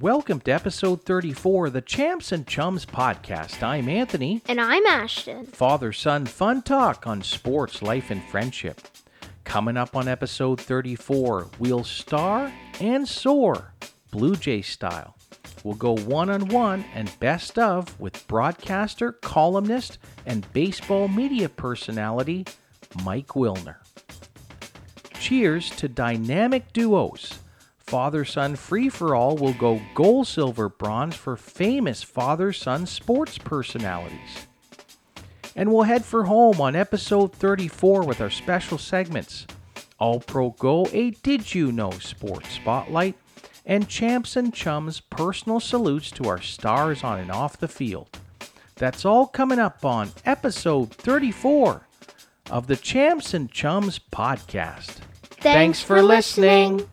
Welcome to episode 34 of the Champs and Chums podcast. I'm Anthony. And I'm Ashton. Father son fun talk on sports, life, and friendship. Coming up on episode 34, we'll star and soar, Blue Jay style. We'll go one on one and best of with broadcaster, columnist, and baseball media personality Mike Wilner. Cheers to dynamic duos. Father son free for all will go gold, silver, bronze for famous father son sports personalities. And we'll head for home on episode 34 with our special segments All Pro Go, a Did You Know Sports Spotlight, and Champs and Chums personal salutes to our stars on and off the field. That's all coming up on episode 34 of the Champs and Chums podcast. Thanks, for listening.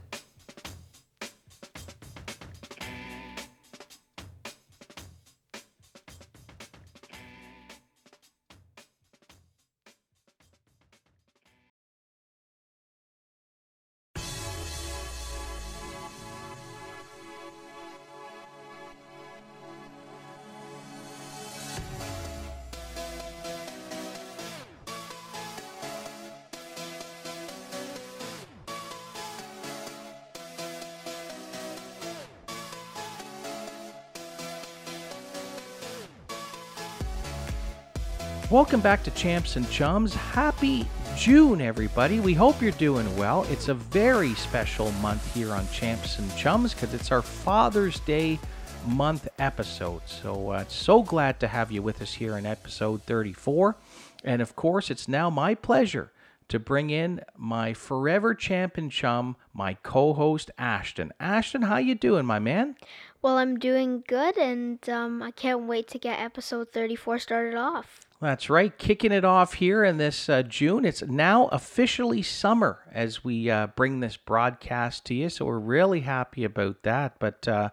Welcome back to Champs and Chums. Happy June, everybody. We hope you're doing well. It's a very special month here on Champs and Chums because it's our Father's Day month episode. So, uh, so glad to have you with us here in episode 34. And of course, it's now my pleasure to bring in my forever champ and chum, my co-host Ashton. Ashton, how you doing, my man? Well, I'm doing good, and um, I can't wait to get episode 34 started off. That's right. Kicking it off here in this uh, June. It's now officially summer as we uh, bring this broadcast to you. So we're really happy about that. But, uh,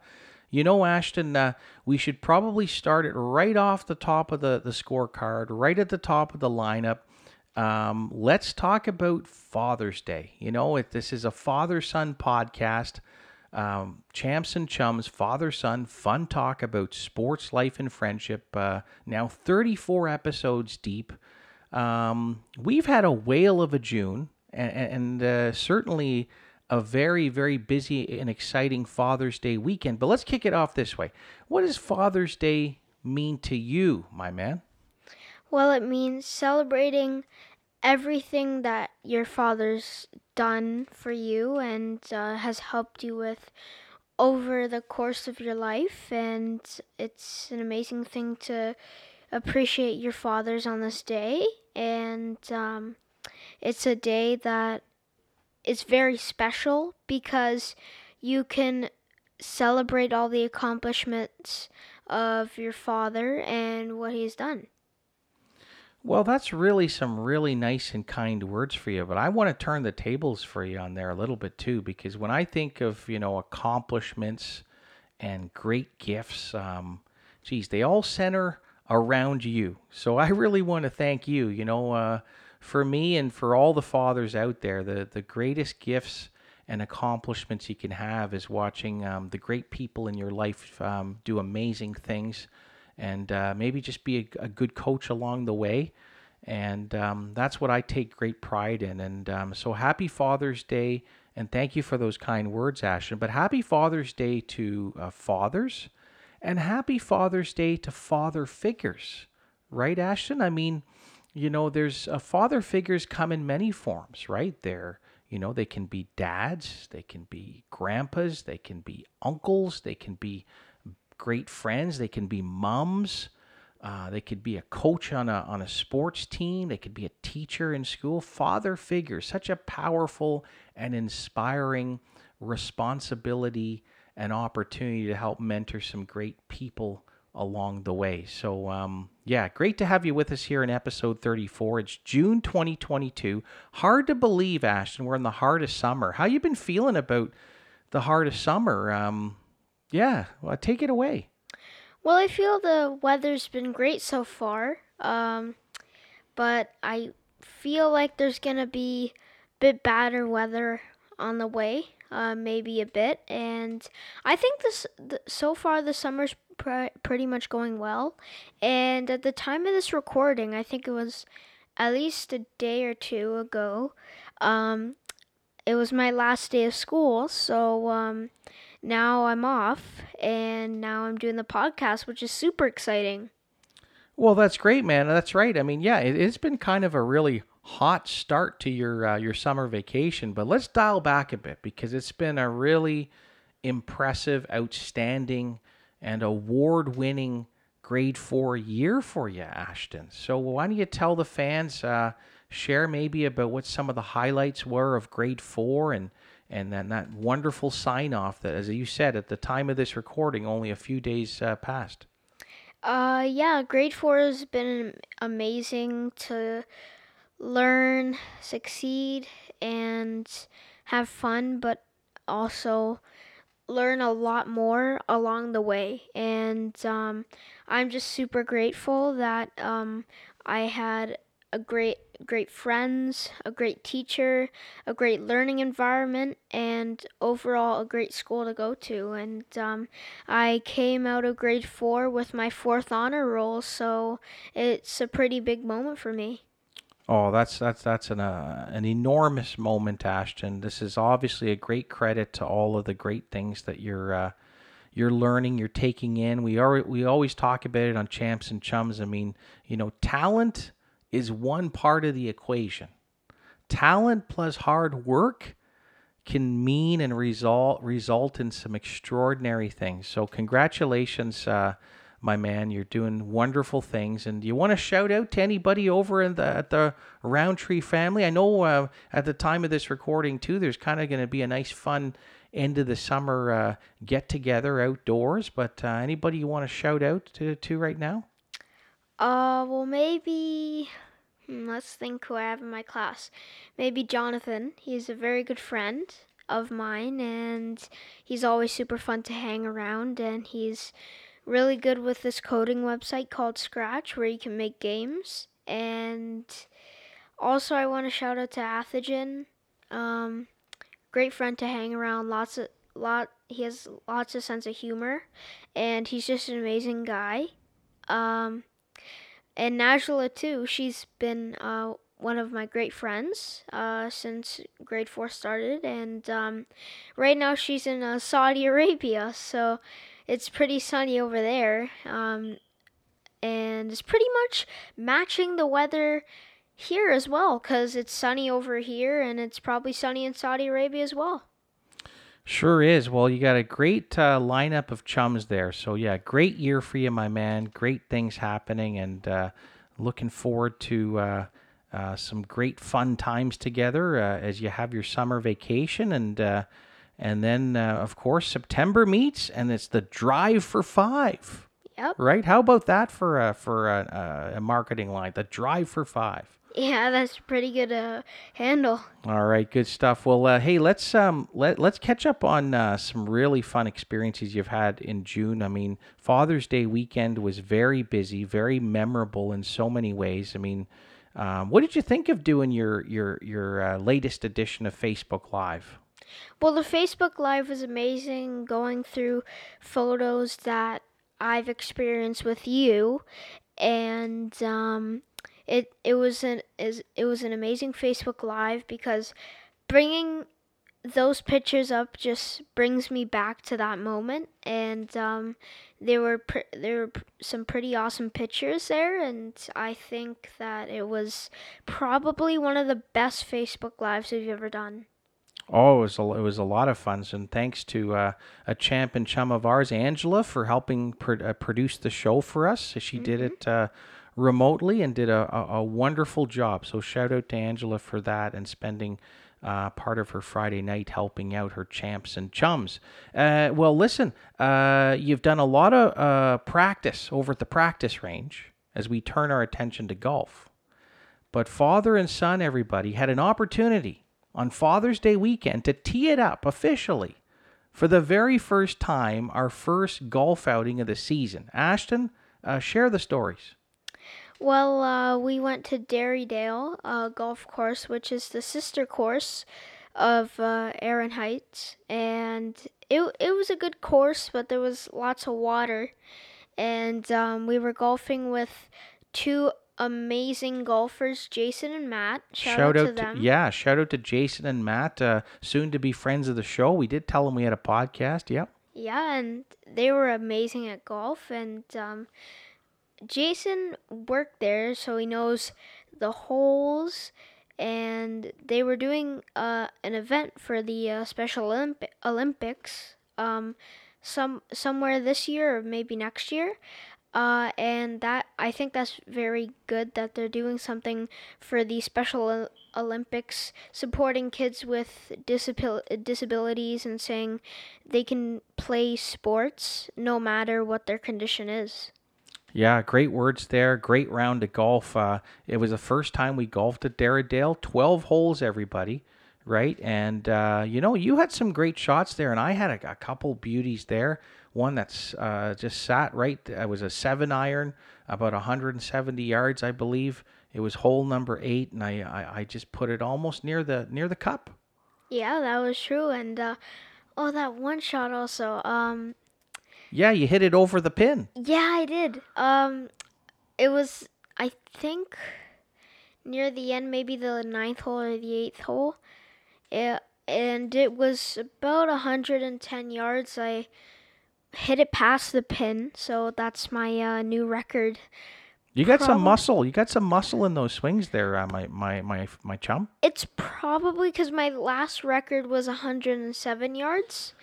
you know, Ashton, uh, we should probably start it right off the top of the, the scorecard, right at the top of the lineup. Um, let's talk about Father's Day. You know, if this is a father son podcast um, Champs and Chums, father son, fun talk about sports, life, and friendship. Uh, now 34 episodes deep. Um, we've had a whale of a June, and, and uh, certainly a very, very busy and exciting Father's Day weekend. But let's kick it off this way. What does Father's Day mean to you, my man? Well, it means celebrating everything that your father's done for you and uh, has helped you with over the course of your life. And it's an amazing thing to appreciate your fathers on this day. And um, it's a day that is very special because you can celebrate all the accomplishments of your father and what he's done. Well, that's really some really nice and kind words for you, but I want to turn the tables for you on there a little bit too, because when I think of you know accomplishments and great gifts, um, geez, they all center around you. So I really want to thank you. You know, uh, for me and for all the fathers out there, the the greatest gifts and accomplishments you can have is watching um, the great people in your life um, do amazing things and uh, maybe just be a, a, good coach along the way. And um, that's what I take great pride in. And um, so happy Father's Day. And thank you for those kind words, Ashton. But happy Father's Day to uh, fathers and happy Father's Day to father figures. Right, Ashton? I mean, you know, there's uh, father figures come in many forms, right? They're, you know, they can be dads, they can be grandpas, they can be uncles, they can be great friends. They can be moms. Uh, they could be a coach on a on a sports team. They could be a teacher in school. Father figure, such a powerful and inspiring responsibility and opportunity to help mentor some great people along the way. So, um, yeah, great to have you with us here in episode 34. It's June 2022. Hard to believe, Ashton, we're in the heart of summer. How you been feeling about the heart of summer? Um, yeah, well, take it away. Well, I feel the weather's been great so far, um, but I feel like there's gonna be a bit badder weather on the way, uh, maybe a bit. And I think this the, so far the summer's pr- pretty much going well. And at the time of this recording, I think it was at least a day or two ago. Um, it was my last day of school, so um, now I'm off, and now I'm doing the podcast, which is super exciting. Well, that's great, man. That's right. I mean, yeah, it, it's been kind of a really hot start to your uh, your summer vacation, but let's dial back a bit because it's been a really impressive, outstanding, and award-winning grade four year for you, Ashton. So why don't you tell the fans, uh, share maybe about what some of the highlights were of grade four and and then that wonderful sign off that, as you said, at the time of this recording, only a few days uh, passed. Uh, yeah, grade four has been amazing to learn, succeed, and have fun, but also learn a lot more along the way. And um, I'm just super grateful that um, I had a great great friends, a great teacher, a great learning environment, and overall a great school to go to. And um, I came out of grade four with my fourth honor roll, so it's a pretty big moment for me. Oh, that's that's that's an uh, an enormous moment, Ashton. This is obviously a great credit to all of the great things that you're uh, you're learning, you're taking in. We are we always talk about it on Champs and Chums. I mean, you know, talent is one part of the equation. Talent plus hard work can mean and result result in some extraordinary things. So congratulations, uh, my man. You're doing wonderful things. And you want to shout out to anybody over in the at the Roundtree family? I know uh, at the time of this recording too, there's kind of going to be a nice fun end of the summer uh, get together outdoors. But uh, anybody you want to shout out to, to right now? Uh, well, maybe. Hmm, let's think who I have in my class. Maybe Jonathan. He's a very good friend of mine, and he's always super fun to hang around, and he's really good with this coding website called Scratch, where you can make games. And also, I want to shout out to Athagen. Um, great friend to hang around. Lots of lot. He has lots of sense of humor, and he's just an amazing guy. Um, and Najla too. She's been uh, one of my great friends uh, since grade four started, and um, right now she's in uh, Saudi Arabia, so it's pretty sunny over there, um, and it's pretty much matching the weather here as well, cause it's sunny over here, and it's probably sunny in Saudi Arabia as well. Sure is. Well, you got a great uh, lineup of chums there. So, yeah, great year for you, my man. Great things happening, and uh, looking forward to uh, uh some great fun times together uh, as you have your summer vacation. And uh, and then, of course, September meets, and it's the drive for five. Yep. Right? How about that for a, for a, a marketing line? The drive for five. Yeah, that's pretty good uh, handle. All right, good stuff. Well, uh, hey, let's um let let's catch up on uh, some really fun experiences you've had in June. I mean, Father's Day weekend was very busy, very memorable in so many ways. I mean, um, what did you think of doing your your your uh, latest edition of Facebook Live? Well, the Facebook Live was amazing. Going through photos that I've experienced with you, and um, it it was an is it was an amazing Facebook Live because bringing those pictures up just brings me back to that moment and um, there were pr- there were some pretty awesome pictures there and I think that it was probably one of the best Facebook lives we've ever done. Oh, it was a, it was a lot of fun, and thanks to uh, a champ and chum of ours, Angela, for helping pr- uh, produce the show for us. She mm-hmm. did it uh, remotely and did a, a, a, wonderful job. So shout out to Angela for that and spending uh, part of her Friday night helping out her champs and chums. Uh, well, listen, uh, you've done a lot of uh, practice over at the practice range as we turn our attention to golf. But father and son, everybody, had an opportunity on Father's Day weekend to tee it up officially for the very first time, our first golf outing of the season. Ashton, uh, share the stories. Well, uh, we went to Derrydale uh, Golf Course, which is the sister course of uh, Aaron Heights, and it it was a good course, but there was lots of water, and um, we were golfing with two amazing golfers, Jason and Matt. Shout, out, to them. yeah, shout out to Jason and Matt, uh, soon to be friends of the show. We did tell them we had a podcast. Yep. Yeah, and they were amazing at golf, and um, Jason worked there, so he knows the holes. And they were doing uh, an event for the uh, Special Olymp- Olympics, um, some somewhere this year or maybe next year. Uh, and that I think that's very good that they're doing something for the Special Olympics, supporting kids with disabil- disabilities and saying they can play sports no matter what their condition is. Yeah, great words there. Great round of golf. Uh, it was the first time we golfed at Derrydale. 12 holes, everybody, right? And, uh, you know, you had some great shots there, and I had a, a couple beauties there. One that's uh, just sat right. It was a seven iron, about 170 yards, I believe. It was hole number eight, and I, I, I just put it almost near the near the cup. Yeah, that was true. And uh, oh, that one shot also. Um, yeah, you hit it over the pin. Yeah, I did. Um, it was I think near the end, maybe the ninth hole or the eighth hole. It, and it was about 110 yards. I hit it past the pin, so that's my uh, new record. You got some muscle. You got some muscle in those swings there, uh, my my my my chum. It's probably because my last record was 107 yards.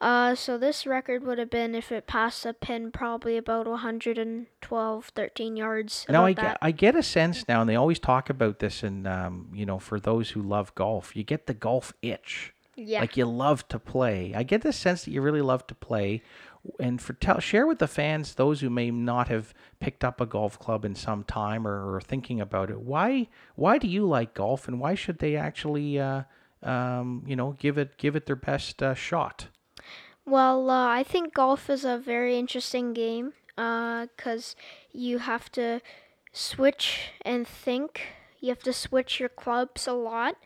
Uh, so this record would have been if it passed a pin probably about 112, 13 yards. Now I get, I get a sense now, and they always talk about this, and um, you know, for those who love golf, you get the golf itch. Yeah. Like you love to play. I get the sense that you really love to play and for tell share with the fans those who may not have picked up a golf club in some time or, or thinking about it why why do you like golf and why should they actually uh, um, you know give it give it their best uh, shot well uh, i think golf is a very interesting game because uh, you have to switch and think you have to switch your clubs a lot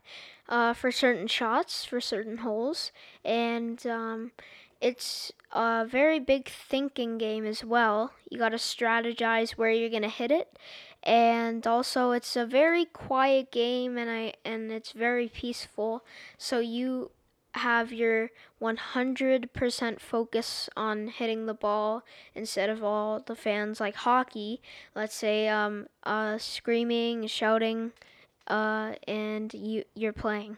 uh, for certain shots for certain holes and um, it's a very big thinking game as well. You got to strategize where you're to hit it. And also it's a very quiet game and I and it's very peaceful. So you have your 100% focus on hitting the ball instead of all the fans like hockey, let's say um uh screaming, shouting uh and you you're playing.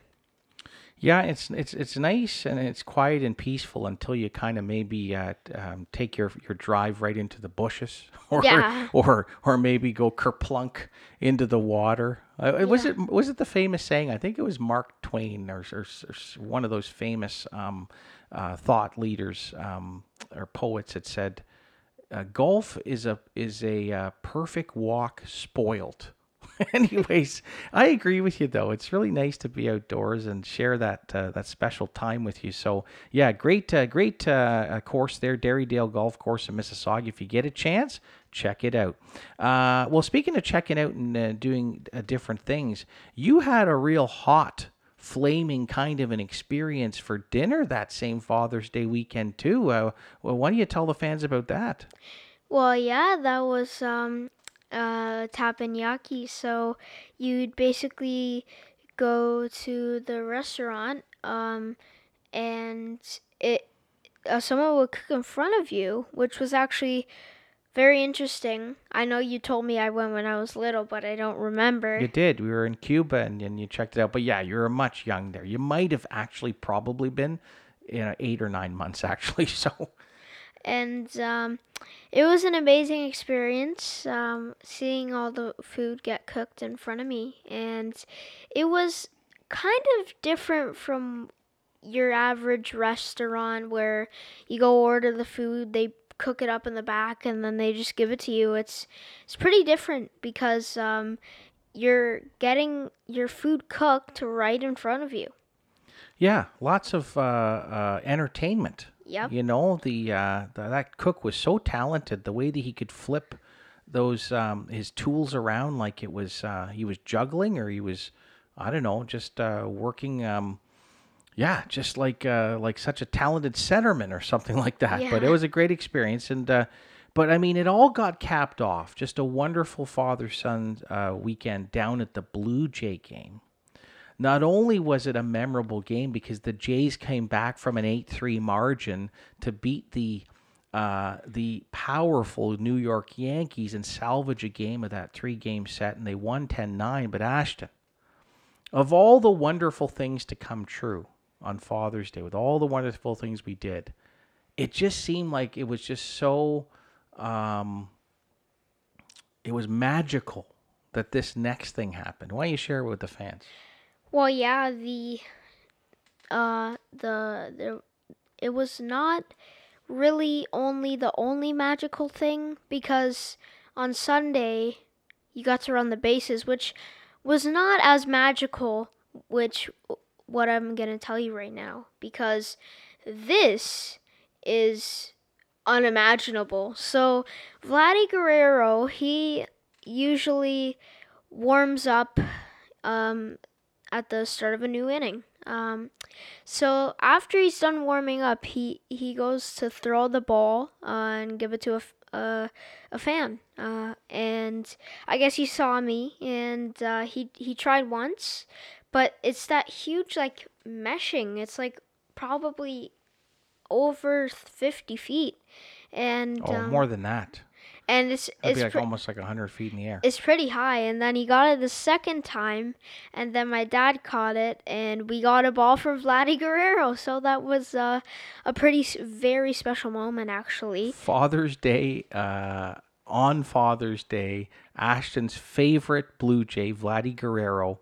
Yeah, it's it's it's nice and it's quiet and peaceful until you kind of maybe uh, um, take your your drive right into the bushes, or yeah. or or maybe go kerplunk into the water. Uh, yeah. Was it was it the famous saying? I think it was Mark Twain or, or, or one of those famous um, uh, thought leaders um, or poets that said, uh, "Golf is a is a uh, perfect walk spoiled." Anyways, I agree with you though. It's really nice to be outdoors and share that uh, that special time with you. So yeah, great uh, great uh, course there, Derrydale Golf Course in Mississauga. If you get a chance, check it out. Uh, well, speaking of checking out and uh, doing uh, different things, you had a real hot flaming kind of an experience for dinner that same Father's Day weekend too. Uh, well, why don't you tell the fans about that? Well, yeah, that was um, uh, teppanyaki. So you'd basically go to the restaurant, um, and it uh, someone would cook in front of you, which was actually very interesting. I know you told me I went when I was little, but I don't remember. You did. We were in Cuba and, and you checked it out. But yeah, you were much young there. You might have actually probably been you know, eight or nine months actually. So and um, it was an amazing experience um, seeing all the food get cooked in front of me, and it was kind of different from your average restaurant where you go order the food, they cook it up in the back, and then they just give it to you. It's it's pretty different because um, you're getting your food cooked right in front of you. Yeah, lots of uh, uh, entertainment Yep. You know, the, uh, the that cook was so talented. The way that he could flip those um, his tools around like it was uh, he was juggling or he was I don't know just uh, working um, yeah, just like uh, like such a talented centerman or something like that. But it was a great experience, and uh, but I mean, it all got capped off. Just a wonderful father son uh, weekend down at the Blue Jay game. Not only was it a memorable game because the Jays came back from an eight three margin to beat the uh, the powerful New York Yankees and salvage a game of that three game set, and they won 10-9. But Ashton, of all the wonderful things to come true on Father's Day, with all the wonderful things we did, it just seemed like it was just so, um, it was magical that this next thing happened. Why don't you share it with the fans? Well, yeah, the uh the the it was not really only the only magical thing because on Sunday you got to run the bases, which was not as magical, which what I'm going to tell you right now because this is unimaginable. So, Vladdy Guerrero, he usually warms up um, at the start of a new inning. Um, so after he's done warming up, he, he goes to throw the ball uh, and give it to a, uh, a fan. Uh, and I guess he saw me and uh, he he tried once, but it's that huge like meshing. It's like probably over 50 feet. And Oh, um, more than that. And it's That'd it's be like pre- almost like 100 feet in the air. it's pretty high and then he got it the second time and then my dad caught it and we got a ball for Vladdy Guerrero so that was uh, a pretty very special moment actually Father's Day, uh, on Father's Day, Ashton's favorite Blue Jay, Vladdy Guerrero.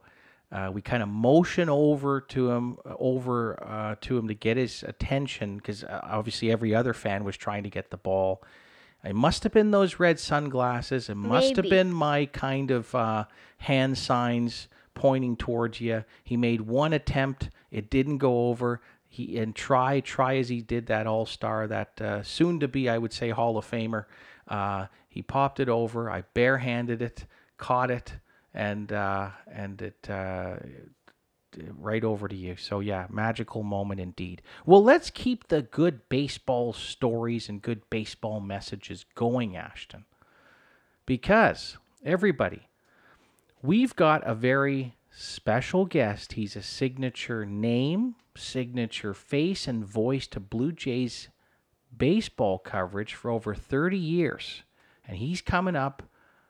Uh, we kind of motion over to him, over uh, to him to get his attention because uh, obviously every other fan was trying to get the ball. It must have been those red sunglasses. It must have been my kind of uh, hand signs pointing towards you. He made one attempt. It didn't go over. He and try try as he did that All Star, that uh, soon to be I would say Hall of Famer. Uh, he popped it over. I barehanded it, caught it, and uh, and it uh, right over to you. So yeah, magical moment indeed. Well, let's keep the good baseball stories and good baseball messages going, Ashton. Because everybody, we've got a very special guest. He's a signature name, signature face and voice to Blue Jays baseball coverage for over 30 years. And he's coming up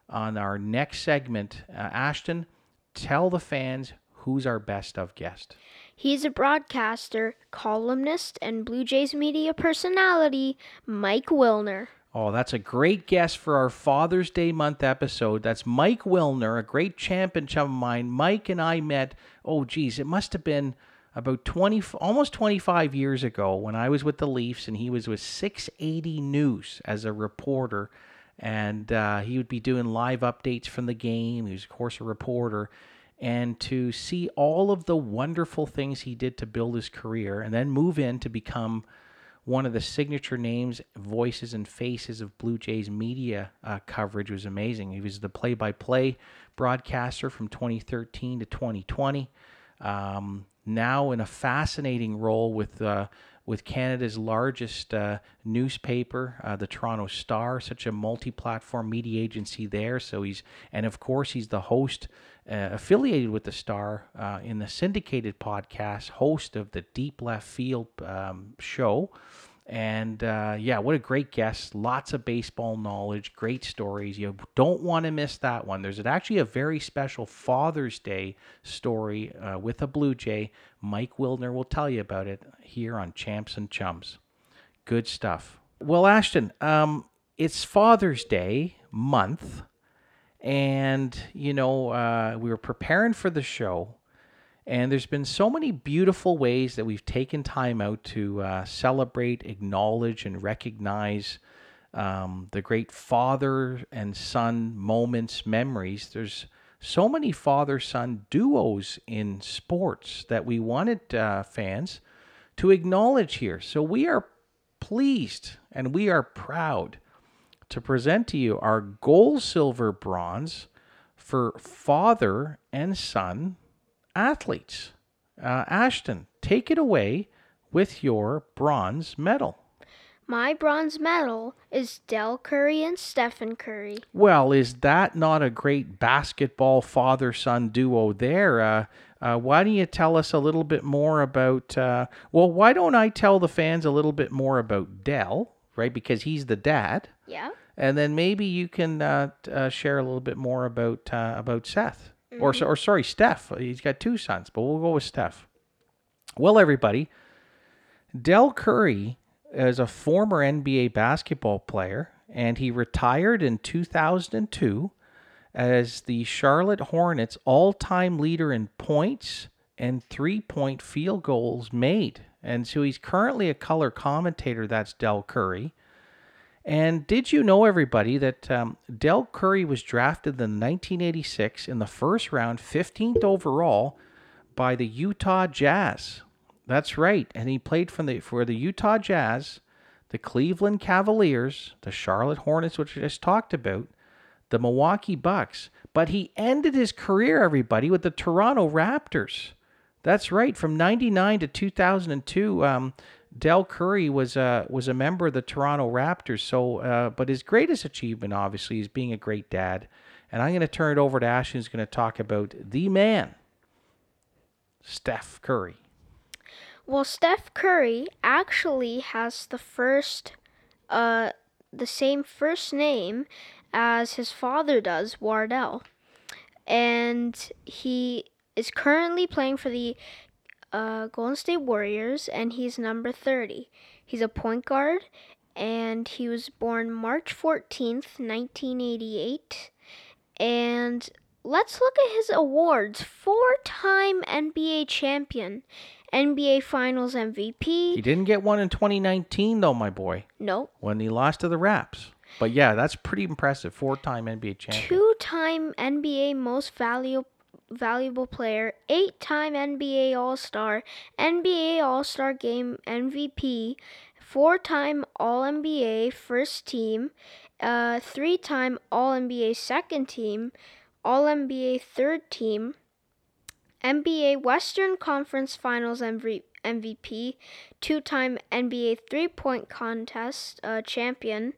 on our next segment. Uh, Ashton, tell the fans who's our best of guest. he's a broadcaster columnist and Blue Jays media personality Mike Wilner Oh, that's a great guest for our Father's Day month episode. That's Mike Wilner, a great champion chum of mine. Mike and I met, oh, geez, it must have been about 20, almost 25 years ago when I was with the Leafs and he was with 680 News as a reporter. And uh, he would be doing live updates from the game. He was, of course, a reporter. And to see all of the wonderful things he did to build his career and then move in to become one of the signature names, voices, and faces of Blue Jays media uh, coverage was amazing. He was the play by play broadcaster from 2013 to 2020. Um, now in a fascinating role with. Uh, with Canada's largest uh, newspaper, uh, the Toronto Star, such a multi-platform media agency there. So he's, and of course, he's the host uh, affiliated with the Star uh, in the syndicated podcast, host of the Deep Left Field um, show. And uh, yeah, what a great guest. Lots of baseball knowledge, great stories. You don't want to miss that one. There's actually a very special Father's Day story uh, with a Blue Jay. Mike Wilner will tell you about it here on Champs and Chums. Good stuff. Well, Ashton, um, it's Father's Day month. And, you know, uh, we were preparing for the show. And there's been so many beautiful ways that we've taken time out to uh, celebrate, acknowledge, and recognize um, the great father and son moments, memories. There's so many father son duos in sports that we wanted uh, fans to acknowledge here. So we are pleased and we are proud to present to you our gold, silver, bronze for father and son athletes. Uh, Ashton, take it away with your bronze medal. My bronze medal is Del Curry and Stephen Curry. Well, is that not a great basketball father son duo there? Uh, uh, why don't you tell us a little bit more about? Uh, well, why don't I tell the fans a little bit more about Dell, right? Because he's the dad, Yeah. And then maybe you can uh, uh, share a little bit more about uh, about Seth, or or sorry, Steph. He's got two sons, but we'll go with Steph. Well, everybody, Dell Curry is a former NBA basketball player, and he retired in 2002 as the Charlotte Hornets all time leader in points and three point field goals made. And so he's currently a color commentator. That's Dell Curry. And did you know, everybody, that um, Del Curry was drafted in 1986 in the first round, 15th overall, by the Utah Jazz? That's right. And he played from the, for the Utah Jazz, the Cleveland Cavaliers, the Charlotte Hornets, which I just talked about, the Milwaukee Bucks. But he ended his career, everybody, with the Toronto Raptors. That's right. From '99 to 2002, um, Del Curry was a was a member of the Toronto Raptors. So, uh, but his greatest achievement, obviously, is being a great dad. And I'm going to turn it over to Ash, who's going to talk about the man, Steph Curry. Well, Steph Curry actually has the first, uh, the same first name as his father does, Wardell. And he is currently playing for the uh, Golden State Warriors, and he's number 30. He's a point guard, and he was born March 14th, 1988. And let's look at his awards four time NBA champion, NBA Finals MVP. He didn't get one in 2019, though, my boy, Nope. when he lost to the Raps. But yeah, that's pretty impressive. Four-time NBA champion. Two time NBA Most Valuable valuable player, eight time NBA All Star, NBA All Star Game MVP, four time All NBA First Team, uh, three time All NBA Second Team, All NBA Third Team, NBA Western Conference Finals MV- MVP, two time NBA three point contest uh, champion,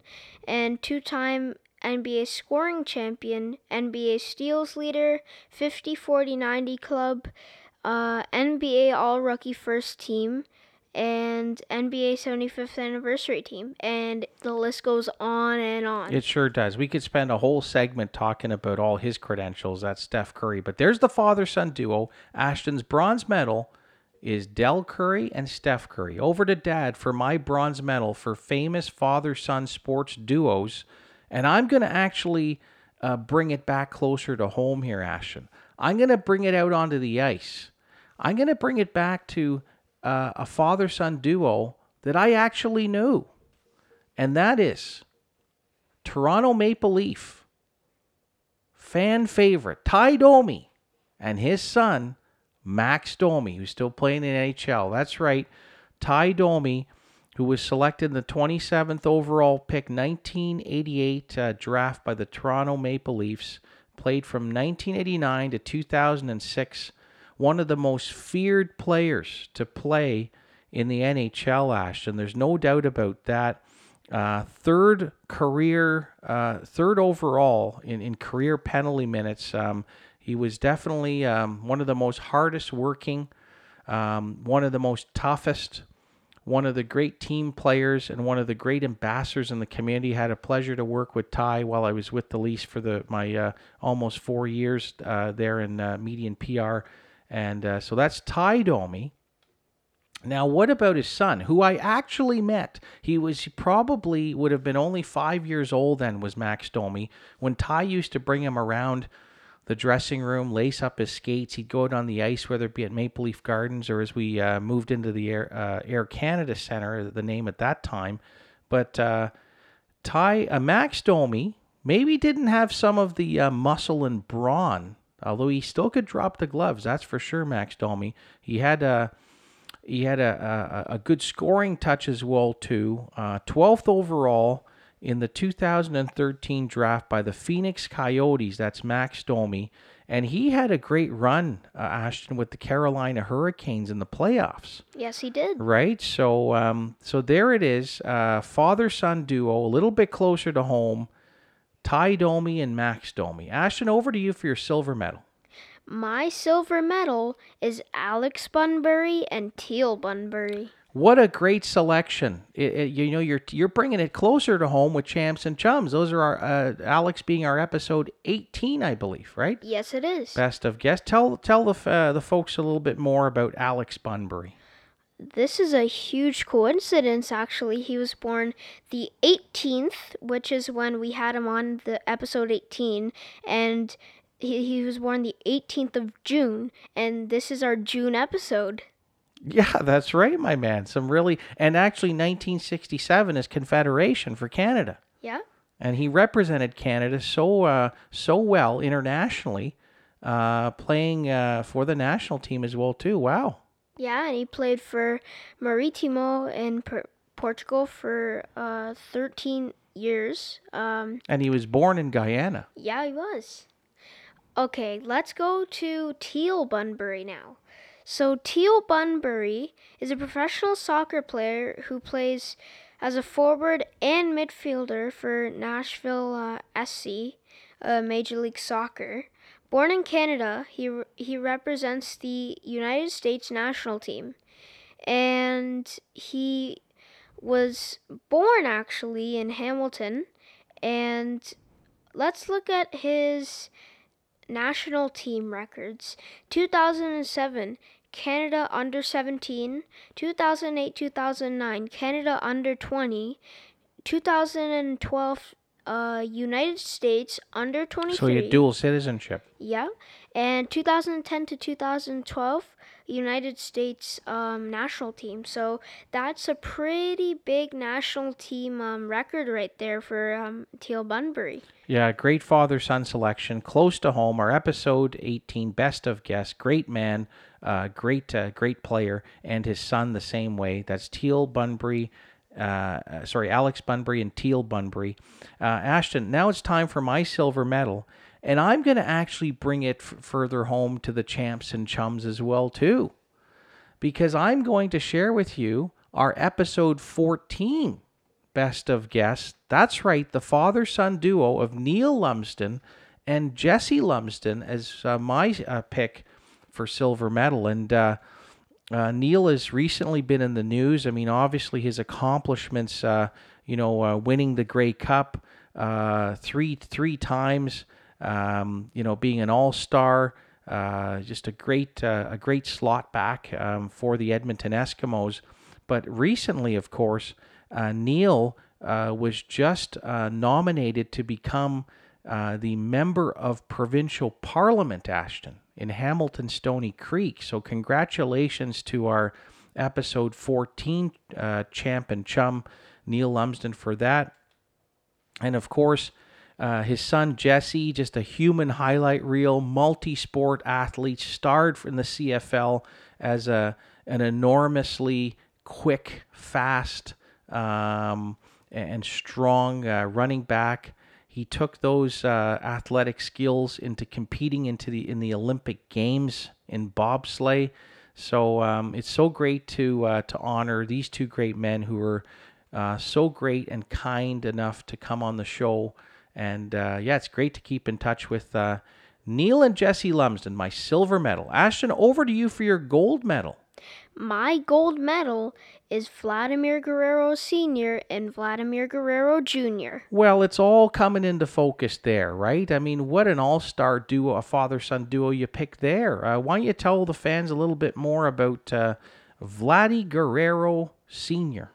and two time NBA scoring champion, NBA steals leader, 50 40 90 club, uh, NBA all rookie first team, and NBA 75th anniversary team. And the list goes on and on. It sure does. We could spend a whole segment talking about all his credentials. That's Steph Curry. But there's the father son duo. Ashton's bronze medal is Del Curry and Steph Curry. Over to dad for my bronze medal for famous father son sports duos. And I'm going to actually uh, bring it back closer to home here, Ashton. I'm going to bring it out onto the ice. I'm going to bring it back to uh, a father son duo that I actually knew. And that is Toronto Maple Leaf fan favorite Ty Domi and his son Max Domi, who's still playing in NHL. That's right, Ty Domi, who was selected in the 27th overall pick, 1988 uh, draft by the Toronto Maple Leafs, played from 1989 to 2006. One of the most feared players to play in the NHL, Ashton. There's no doubt about that. Uh, third career, uh, third overall in, in career penalty minutes. Um, he was definitely um, one of the most hardest working, um, one of the most toughest, one of the great team players, and one of the great ambassadors in the community. Had a pleasure to work with Ty while I was with the Leafs for the my uh, almost four years uh, there in uh, media and PR, and uh, so that's Ty Domi. Now, what about his son, who I actually met? He was he probably would have been only five years old then. Was Max Domi when Ty used to bring him around the dressing room, lace up his skates. He'd go out on the ice, whether it be at Maple Leaf Gardens or as we uh, moved into the Air, uh, Air Canada Center, the name at that time. But uh, Ty uh, Max Domi maybe didn't have some of the uh, muscle and brawn, although he still could drop the gloves. That's for sure. Max Domi. He had a he had a, a, a good scoring touch as well too. Uh, twelfth overall in the 2013 draft by the Phoenix Coyotes. That's Max Domi. and he had a great run, uh, Ashton, with the Carolina Hurricanes in the playoffs. Yes, he did. Right. So, um, so there it is. Uh, Father son duo, a little bit closer to home. Ty Domi and Max Domi. Ashton, over to you for your silver medal. My silver medal is Alex Bunbury and Teal Bunbury. What a great selection! It, it, you know, you're you're bringing it closer to home with champs and chums. Those are our uh, Alex being our episode 18, I believe, right? Yes, it is. Best of guests. Tell tell the uh, the folks a little bit more about Alex Bunbury. This is a huge coincidence, actually. He was born the 18th, which is when we had him on the episode 18, and he, he was born the 18th of June, and this is our June episode. Yeah, that's right, my man. Some really, and actually, 1967 is Confederation for Canada. Yeah. And he represented Canada so uh, so well internationally, uh, playing uh, for the national team as well too. Wow. Yeah, and he played for Maritimo in per- Portugal for uh, 13 years. Um, and he was born in Guyana. Yeah, he was. Okay, let's go to Teal Bunbury now. So, Teal Bunbury is a professional soccer player who plays as a forward and midfielder for Nashville uh, SC, uh, Major League Soccer. Born in Canada, he, he represents the United States national team. And he was born actually in Hamilton. And let's look at his national team records 2007 Canada under 17, 2008 2009 Canada under 20, 2012 uh, United States under 23. So you dual citizenship. Yeah. And 2010 to 2012 United States um, national team. So that's a pretty big national team um, record right there for um, Teal Bunbury. Yeah, great father son selection, close to home. Our episode 18, best of guests, great man, uh, great uh, great player, and his son the same way. That's Teal Bunbury. Uh, uh sorry, Alex Bunbury and Teal Bunbury. Uh, Ashton, now it's time for my silver medal. And I'm going to actually bring it f- further home to the champs and chums as well too. Because I'm going to share with you our episode 14 best of guests. That's right, the father-son duo of Neil Lumsden and Jesse Lumsden as uh, my pick for silver medal and uh, uh, Neil has recently been in the news. I mean, obviously his accomplishments, uh, you know, uh, winning the Grey Cup uh, three three times, um, you know, being an all star, uh, just a great a great slot back um, for the Edmonton Eskimos. But recently, of course, Neil was just nominated to become the member of provincial parliament, Ashton, in Hamilton Stoney Creek. So congratulations to our episode 14 champ and chum, Neil Lumsden, for that. And of course, uh, his son Jesse, just a human highlight reel, multi-sport athlete, starred in the CFL as a an enormously quick, fast, um, and strong uh, running back. He took those uh, athletic skills into competing into the in the Olympic Games in bobsleigh. So um, it's so great to uh, to honor these two great men who were uh, so great and kind enough to come on the show and uh, yeah, it's great to keep in touch with uh, Neil and Jesse Lumsden, my silver medal. Ashton, over to you for your gold medal. My gold medal is Vladimir Guerrero Sr. and Vladimir Guerrero Jr. Well, it's all coming into focus there, right? I mean, what an all star duo, a father son duo you picked there. Uh, why don't you tell the fans a little bit more about uh, Vladdy Guerrero Sr.?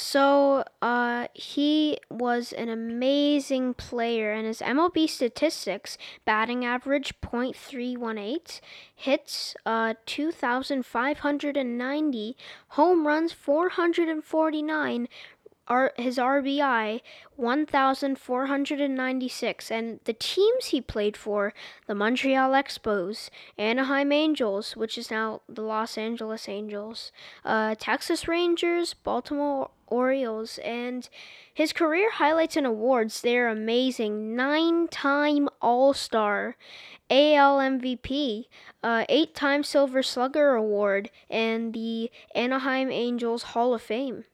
So, uh, he was an amazing player, and his MLB statistics batting average .318, hits uh, 2,590, home runs 449, R- his RBI 1,496, and the teams he played for the Montreal Expos, Anaheim Angels, which is now the Los Angeles Angels, uh, Texas Rangers, Baltimore Orioles, and his career highlights and awards, they're amazing. Nine time All Star, AL MVP, uh, eight time Silver Slugger Award, and the Anaheim Angels Hall of Fame.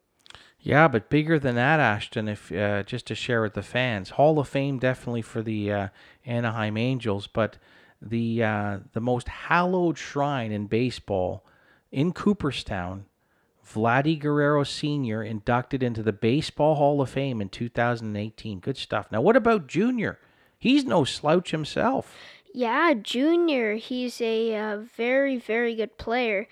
Yeah, but bigger than that, Ashton. If uh, just to share with the fans, Hall of Fame definitely for the uh, Anaheim Angels, but the uh, the most hallowed shrine in baseball in Cooperstown, Vladdy Guerrero Sr. inducted into the Baseball Hall of Fame in 2018. Good stuff. Now, what about Junior? He's no slouch himself. Yeah, Junior. He's a uh, very, very good player.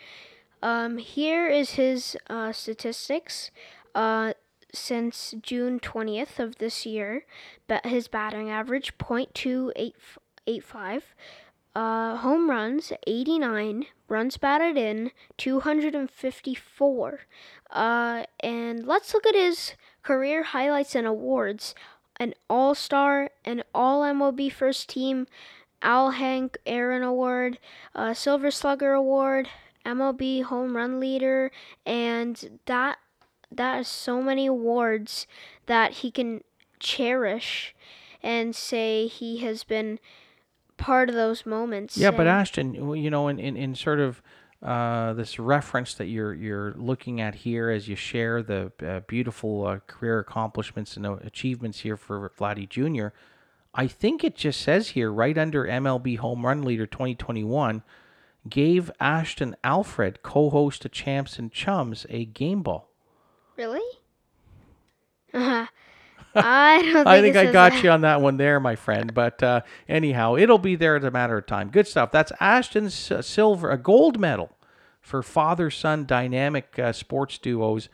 Um, here is his uh, statistics. Uh, since June 20th of this year, but his batting average 0.285, uh, home runs 89, runs batted in 254. Uh, and let's look at his career highlights and awards. An All Star, an All MLB First Team, Al Hank Aaron Award, a Silver Slugger Award, MLB Home Run Leader, and that that is so many awards that he can cherish and say he has been part of those moments. Yeah, but Ashton, you know, in, in, in sort of uh, this reference that you're you're looking at here as you share the uh, beautiful uh, career accomplishments and uh, achievements here for Vladdy Jr., I think it just says here, right under MLB Home Run Leader 2021, gave Ashton Alfred, co-host of Champs and Chums, a game ball. Really? Uh, I don't think I think I got that. you on that one there, my friend. But uh, anyhow, it'll be there at a matter of time. Good stuff. That's Ashton's uh, silver, a gold medal for father-son dynamic uh, sports duos,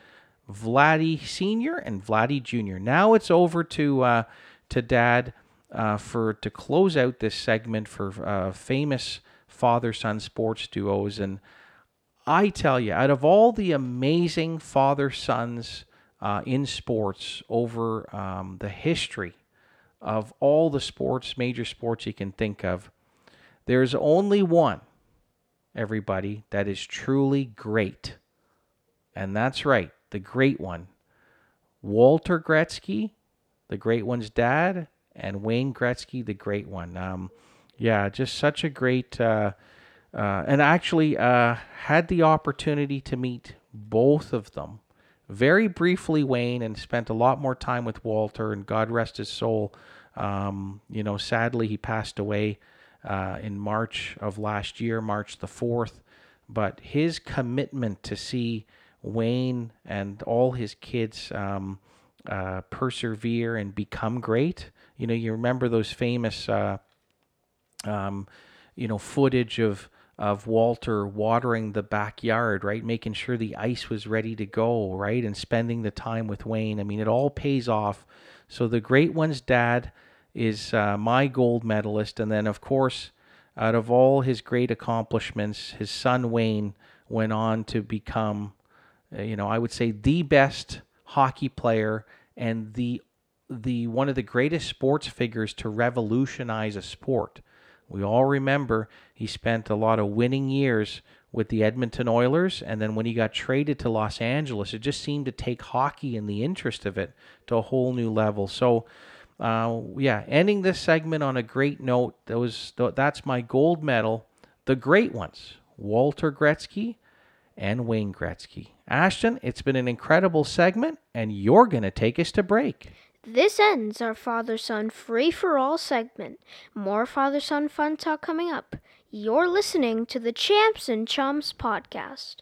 Vladdy Senior and Vladdy Junior. Now it's over to uh, to Dad uh, for to close out this segment for uh, famous father-son sports duos and. I tell you, out of all the amazing father sons uh, in sports over um, the history of all the sports, major sports you can think of, there's only one, everybody, that is truly great. And that's right, the great one. Walter Gretzky, the great one's dad, and Wayne Gretzky, the great one. Um, yeah, just such a great. Uh, uh, and actually uh, had the opportunity to meet both of them very briefly, Wayne, and spent a lot more time with Walter. And God rest his soul. Um, you know, sadly, he passed away uh, in March of last year, March the 4th. But his commitment to see Wayne and all his kids um, uh, persevere and become great. You know, you remember those famous, uh, um, you know, footage of of Walter watering the backyard, right? Making sure the ice was ready to go, right? And spending the time with Wayne. I mean, it all pays off. So the great one's dad is uh, my gold medalist. And then, of course, out of all his great accomplishments, his son Wayne went on to become, uh, you know, I would say the best hockey player and the the one of the greatest sports figures to revolutionize a sport. We all remember he spent a lot of winning years with the Edmonton Oilers, and then when he got traded to Los Angeles, it just seemed to take hockey and the interest of it to a whole new level. So, uh, yeah, ending this segment on a great note. That was that's my gold medal. The great ones, Walter Gretzky and Wayne Gretzky. Ashton, it's been an incredible segment, and you're going to take us to break. This ends our father son free for all segment. More father son fun talk coming up. You're listening to the Champs and Chums podcast.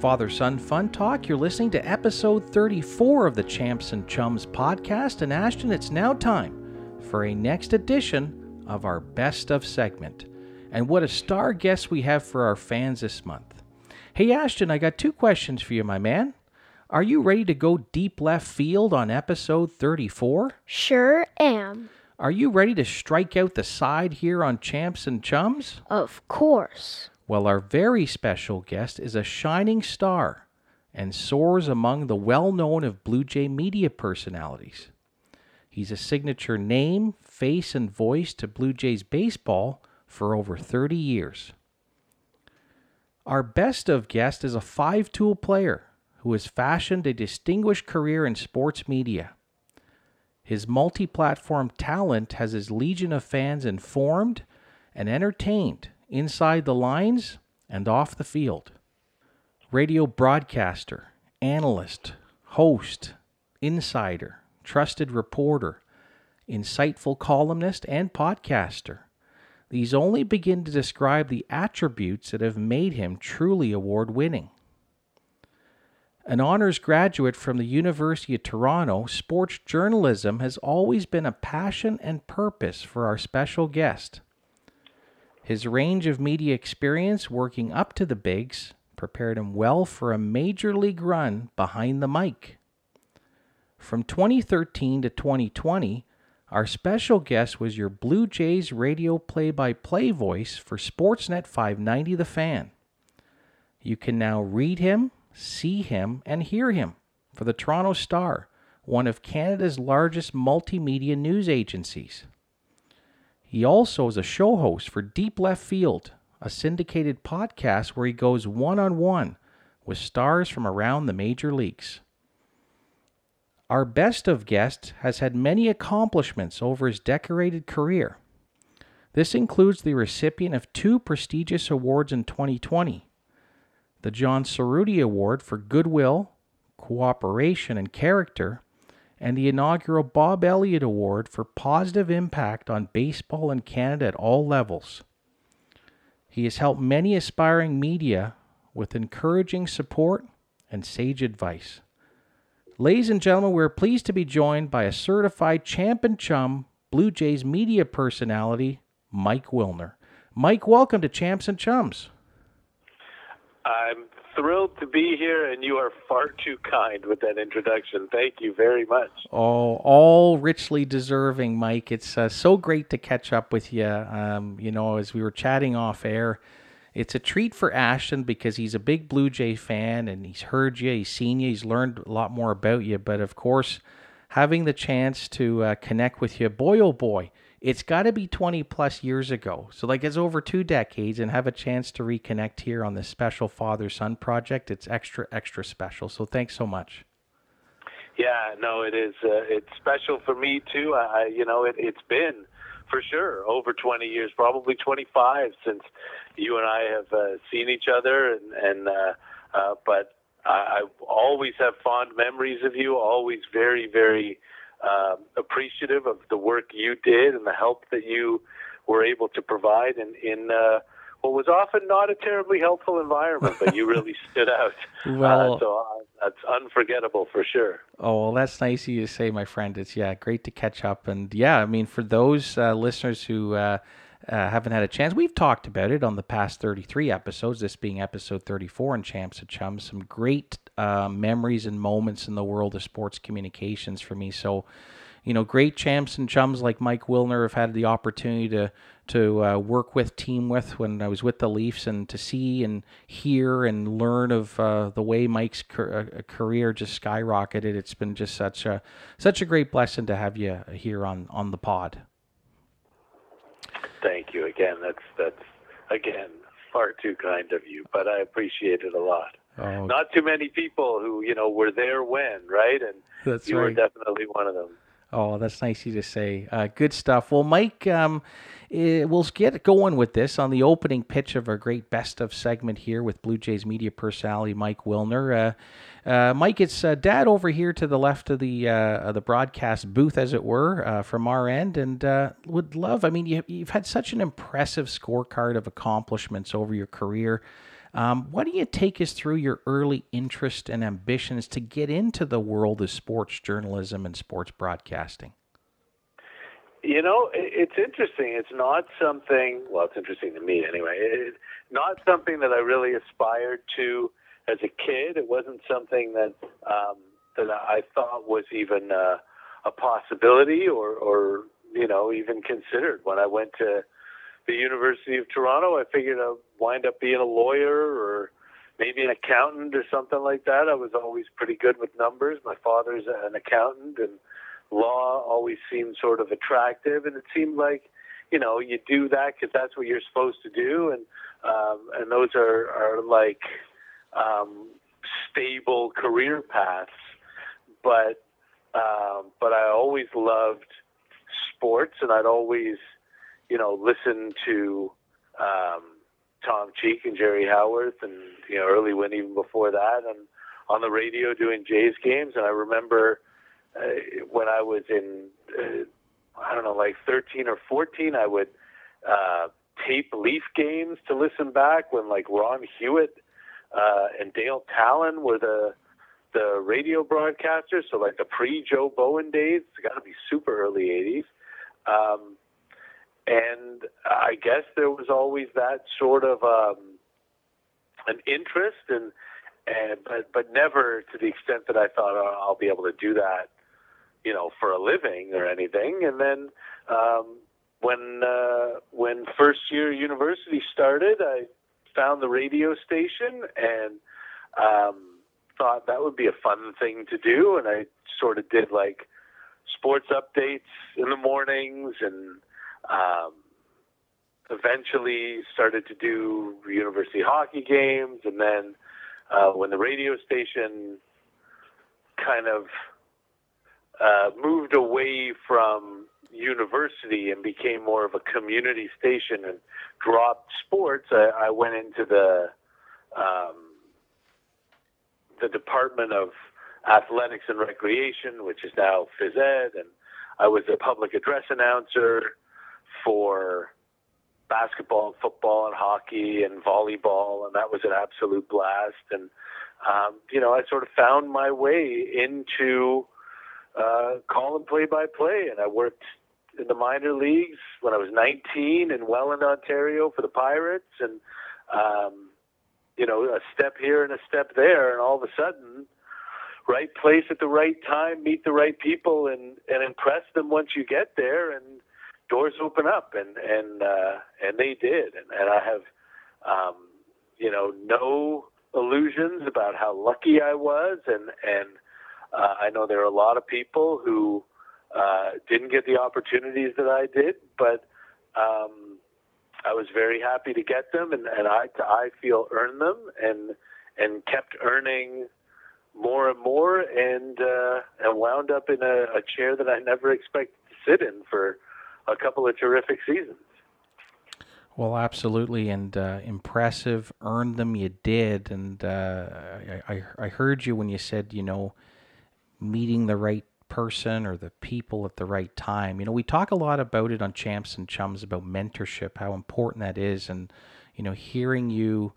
Father Son Fun Talk. You're listening to episode 34 of the Champs and Chums podcast. And Ashton, it's now time for a next edition of our Best of segment. And what a star guest we have for our fans this month. Hey, Ashton, I got two questions for you, my man. Are you ready to go deep left field on episode 34? Sure am. Are you ready to strike out the side here on Champs and Chums? Of course. Well, our very special guest is a shining star and soars among the well known of Blue Jay media personalities. He's a signature name, face, and voice to Blue Jays baseball for over 30 years. Our best of guest is a five tool player who has fashioned a distinguished career in sports media. His multi platform talent has his legion of fans informed and entertained inside the lines and off the field. Radio broadcaster, analyst, host, insider, trusted reporter, insightful columnist, and podcaster. These only begin to describe the attributes that have made him truly award winning. An honors graduate from the University of Toronto, sports journalism has always been a passion and purpose for our special guest. His range of media experience working up to the bigs prepared him well for a major league run behind the mic. From 2013 to 2020, our special guest was your Blue Jays radio play by play voice for Sportsnet 590 The Fan. You can now read him, see him, and hear him for the Toronto Star, one of Canada's largest multimedia news agencies. He also is a show host for Deep Left Field, a syndicated podcast where he goes one on one with stars from around the major leagues. Our best of guests has had many accomplishments over his decorated career. This includes the recipient of two prestigious awards in 2020 the John Cerutti Award for Goodwill, Cooperation, and Character, and the inaugural Bob Elliott Award for Positive Impact on Baseball in Canada at all levels. He has helped many aspiring media with encouraging support and sage advice. Ladies and gentlemen, we're pleased to be joined by a certified champ and chum Blue Jays media personality, Mike Wilner. Mike, welcome to Champs and Chums. I'm thrilled to be here, and you are far too kind with that introduction. Thank you very much. Oh, all richly deserving, Mike. It's uh, so great to catch up with you. Um, you know, as we were chatting off air, it's a treat for Ashton because he's a big Blue Jay fan and he's heard you, he's seen you, he's learned a lot more about you. But of course, having the chance to uh, connect with you, boy, oh boy it's got to be 20 plus years ago. So, like, it's over two decades, and have a chance to reconnect here on this special father son project. It's extra, extra special. So, thanks so much. Yeah, no, it is. Uh, it's special for me too. I, you know, it, it's been for sure over 20 years, probably 25 since you and I have uh, seen each other, and, and uh, uh, but I, I always have fond memories of you. Always very, very uh, appreciative of the work you did and the help that you were able to provide in, in uh, what was often not a terribly helpful environment, but you really stood out. Well, uh, so uh, that's unforgettable for sure. Oh, well, that's nice of you to say, my friend. It's yeah, great to catch up, and yeah, I mean, for those uh, listeners who uh, uh, haven't had a chance, we've talked about it on the past 33 episodes, this being episode 34 in Champs and Chums. Some great uh, memories and moments in the world of sports communications for me. So, you know, great champs and chums like Mike Wilner have had the opportunity to to uh, work with, team with when I was with the Leafs, and to see and hear and learn of uh, the way Mike's cur- uh, career just skyrocketed. It's been just such a such a great blessing to have you here on on the pod. Thank you again. That's that's again far too kind of you, but I appreciate it a lot. Oh. Not too many people who you know were there when, right? And that's you right. were definitely one of them. Oh, that's nice of you to say. Uh, good stuff. Well, Mike, um, we'll get going with this on the opening pitch of our great best of segment here with Blue Jays media personality Mike Wilner. Uh, uh, Mike, it's uh, Dad over here to the left of the uh, the broadcast booth, as it were, uh, from our end, and would love. I mean, you, you've had such an impressive scorecard of accomplishments over your career. Um, why don't you take us through your early interest and ambitions to get into the world of sports journalism and sports broadcasting? You know, it's interesting. It's not something, well, it's interesting to me anyway. It's not something that I really aspired to as a kid. It wasn't something that um, that I thought was even uh, a possibility or, or, you know, even considered when I went to the University of Toronto. I figured I'd wind up being a lawyer or maybe an accountant or something like that. I was always pretty good with numbers. My father's an accountant, and law always seemed sort of attractive, and it seemed like, you know, you do that because that's what you're supposed to do, and um, and those are are like um, stable career paths. But um, but I always loved sports, and I'd always, you know, listen to um, Tom Cheek and Jerry Howarth, and you know, early when even before that, and on the radio doing Jays games. And I remember uh, when I was in, uh, I don't know, like 13 or 14, I would uh, tape Leaf games to listen back when like Ron Hewat uh, and Dale Tallon were the the radio broadcasters. So like the pre Joe Bowen days, it's got to be super early 80s. Um, and I guess there was always that sort of um, an interest, and and but but never to the extent that I thought oh, I'll be able to do that, you know, for a living or anything. And then um, when uh, when first year university started, I found the radio station and um, thought that would be a fun thing to do, and I sort of did like sports updates in the mornings and um, eventually started to do university hockey games. And then uh, when the radio station kind of uh, moved away from university and became more of a community station and dropped sports, I, I went into the um, the Department of Athletics and Recreation, which is now phys ed, and I was a public address announcer for basketball and football and hockey and volleyball, and that was an absolute blast. And um, you know, I sort of found my way into uh, call and play by play, and I worked in the minor leagues when I was 19 in Welland, Ontario, for the Pirates, and um, you know, a step here and a step there, and all of a sudden. Right place at the right time, meet the right people, and and impress them once you get there, and doors open up, and and uh, and they did, and, and I have, um, you know, no illusions about how lucky I was, and and uh, I know there are a lot of people who uh, didn't get the opportunities that I did, but um, I was very happy to get them, and, and I I feel earned them, and and kept earning more and more, and uh, and wound up in a, a chair that I never expected to sit in for a couple of terrific seasons. Well, absolutely, and uh, impressive. Earned them, you did, and uh, I, I, I heard you when you said, you know, meeting the right person or the people at the right time. You know, we talk a lot about it on Champs and Chums about mentorship, how important that is, and you know, hearing you,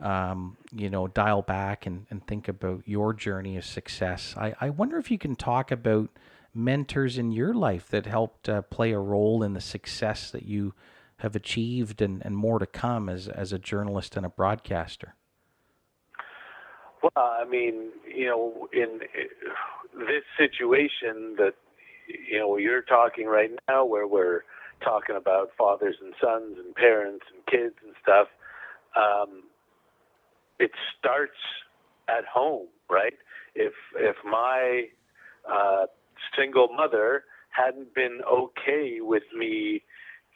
um, you know, dial back and, and think about your journey of success. I, I wonder if you can talk about mentors in your life that helped uh, play a role in the success that you have achieved and, and more to come as, as a journalist and a broadcaster? Well, I mean, you know, in this situation that, you know, you're talking right now where we're talking about fathers and sons and parents and kids and stuff, um, it starts at home, right? If, if my uh, single mother hadn't been okay with me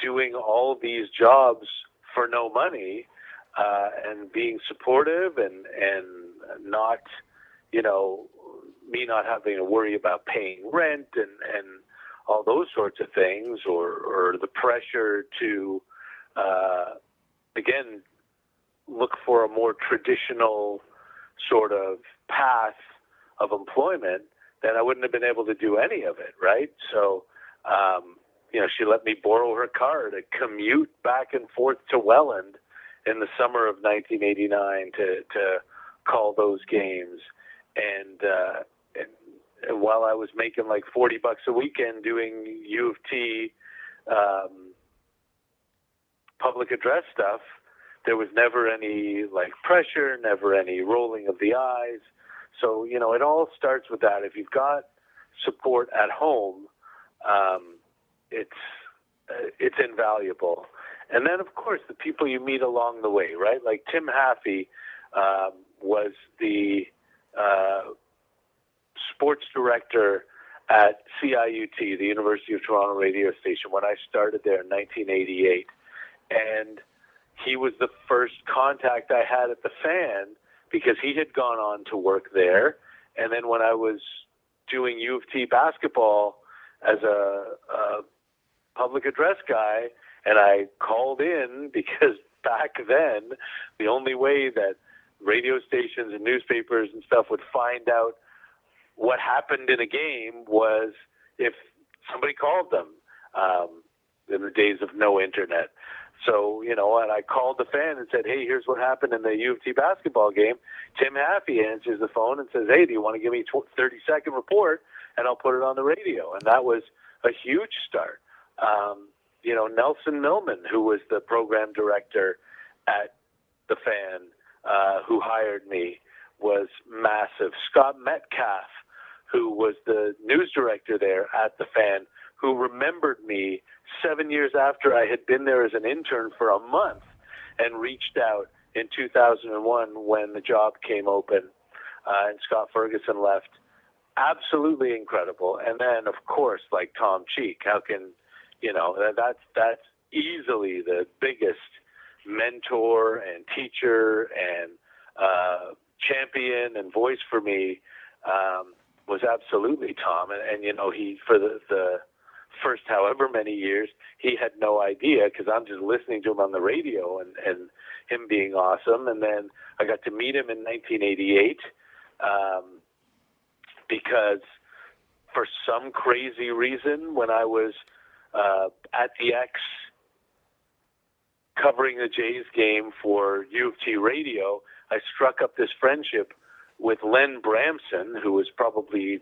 doing all these jobs for no money uh, and being supportive and and not you know me not having to worry about paying rent and and all those sorts of things or or the pressure to uh, again look for a more traditional sort of path of employment then I wouldn't have been able to do any of it, right? So, um, you know, she let me borrow her car to commute back and forth to Welland in the summer of 1989 to to call those games, and uh, while I was making like 40 bucks a weekend doing U of T um, public address stuff, there was never any like pressure, never any rolling of the eyes so, you know, it all starts with that. If you've got support at home, um, it's uh, it's invaluable. And then, of course, the people you meet along the way, right? Like Tim Haffey um, was the uh, sports director at CIUT, the University of Toronto radio station, when I started there in 1988. And he was the first contact I had at the fan because he had gone on to work there. And then when I was doing U of T basketball as a, a public address guy, and I called in because back then the only way that radio stations and newspapers and stuff would find out what happened in a game was if somebody called them um, in the days of no internet. So, you know, and I called the fan and said, hey, here's what happened in the U of T basketball game. Tim Haffey answers the phone and says, hey, do you want to give me a 30 second report? And I'll put it on the radio. And that was a huge start. Um, you know, Nelson Millman, who was the program director at the fan, uh, who hired me, was massive. Scott Metcalf, who was the news director there at the fan, who remembered me seven years after I had been there as an intern for a month and reached out in 2001 when the job came open uh, and Scott Ferguson left. Absolutely incredible. And then, of course, like Tom Cheek, how can, you know, that's, that's easily the biggest mentor and teacher and uh, champion and voice for me um, was absolutely Tom. And, and, you know, he, for the, the, first however many years, he had no idea because I'm just listening to him on the radio and, and him being awesome. And then I got to meet him in 1988 um, because for some crazy reason, when I was uh, at the X covering the Jays game for U of T radio, I struck up this friendship with Len Bramson, who was probably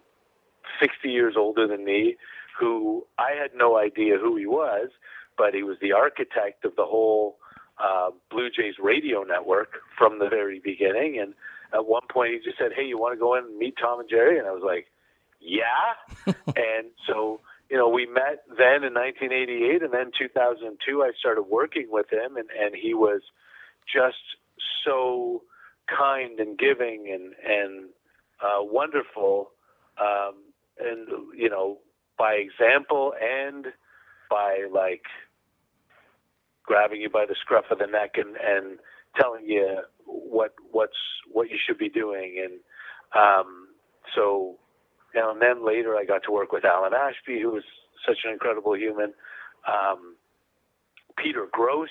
60 years older than me, who I had no idea who he was, but he was the architect of the whole uh, Blue Jays radio network from the very beginning. And at one point, he just said, "Hey, you want to go in and meet Tom and Jerry?" And I was like, "Yeah." and so, you know, we met then in 1988, and then 2002, I started working with him, and and he was just so kind and giving and and uh, wonderful. Um, and you know by example and by like grabbing you by the scruff of the neck and, and telling you what what's what you should be doing and um, so you know, and then later I got to work with Alan Ashby who was such an incredible human um, Peter Gross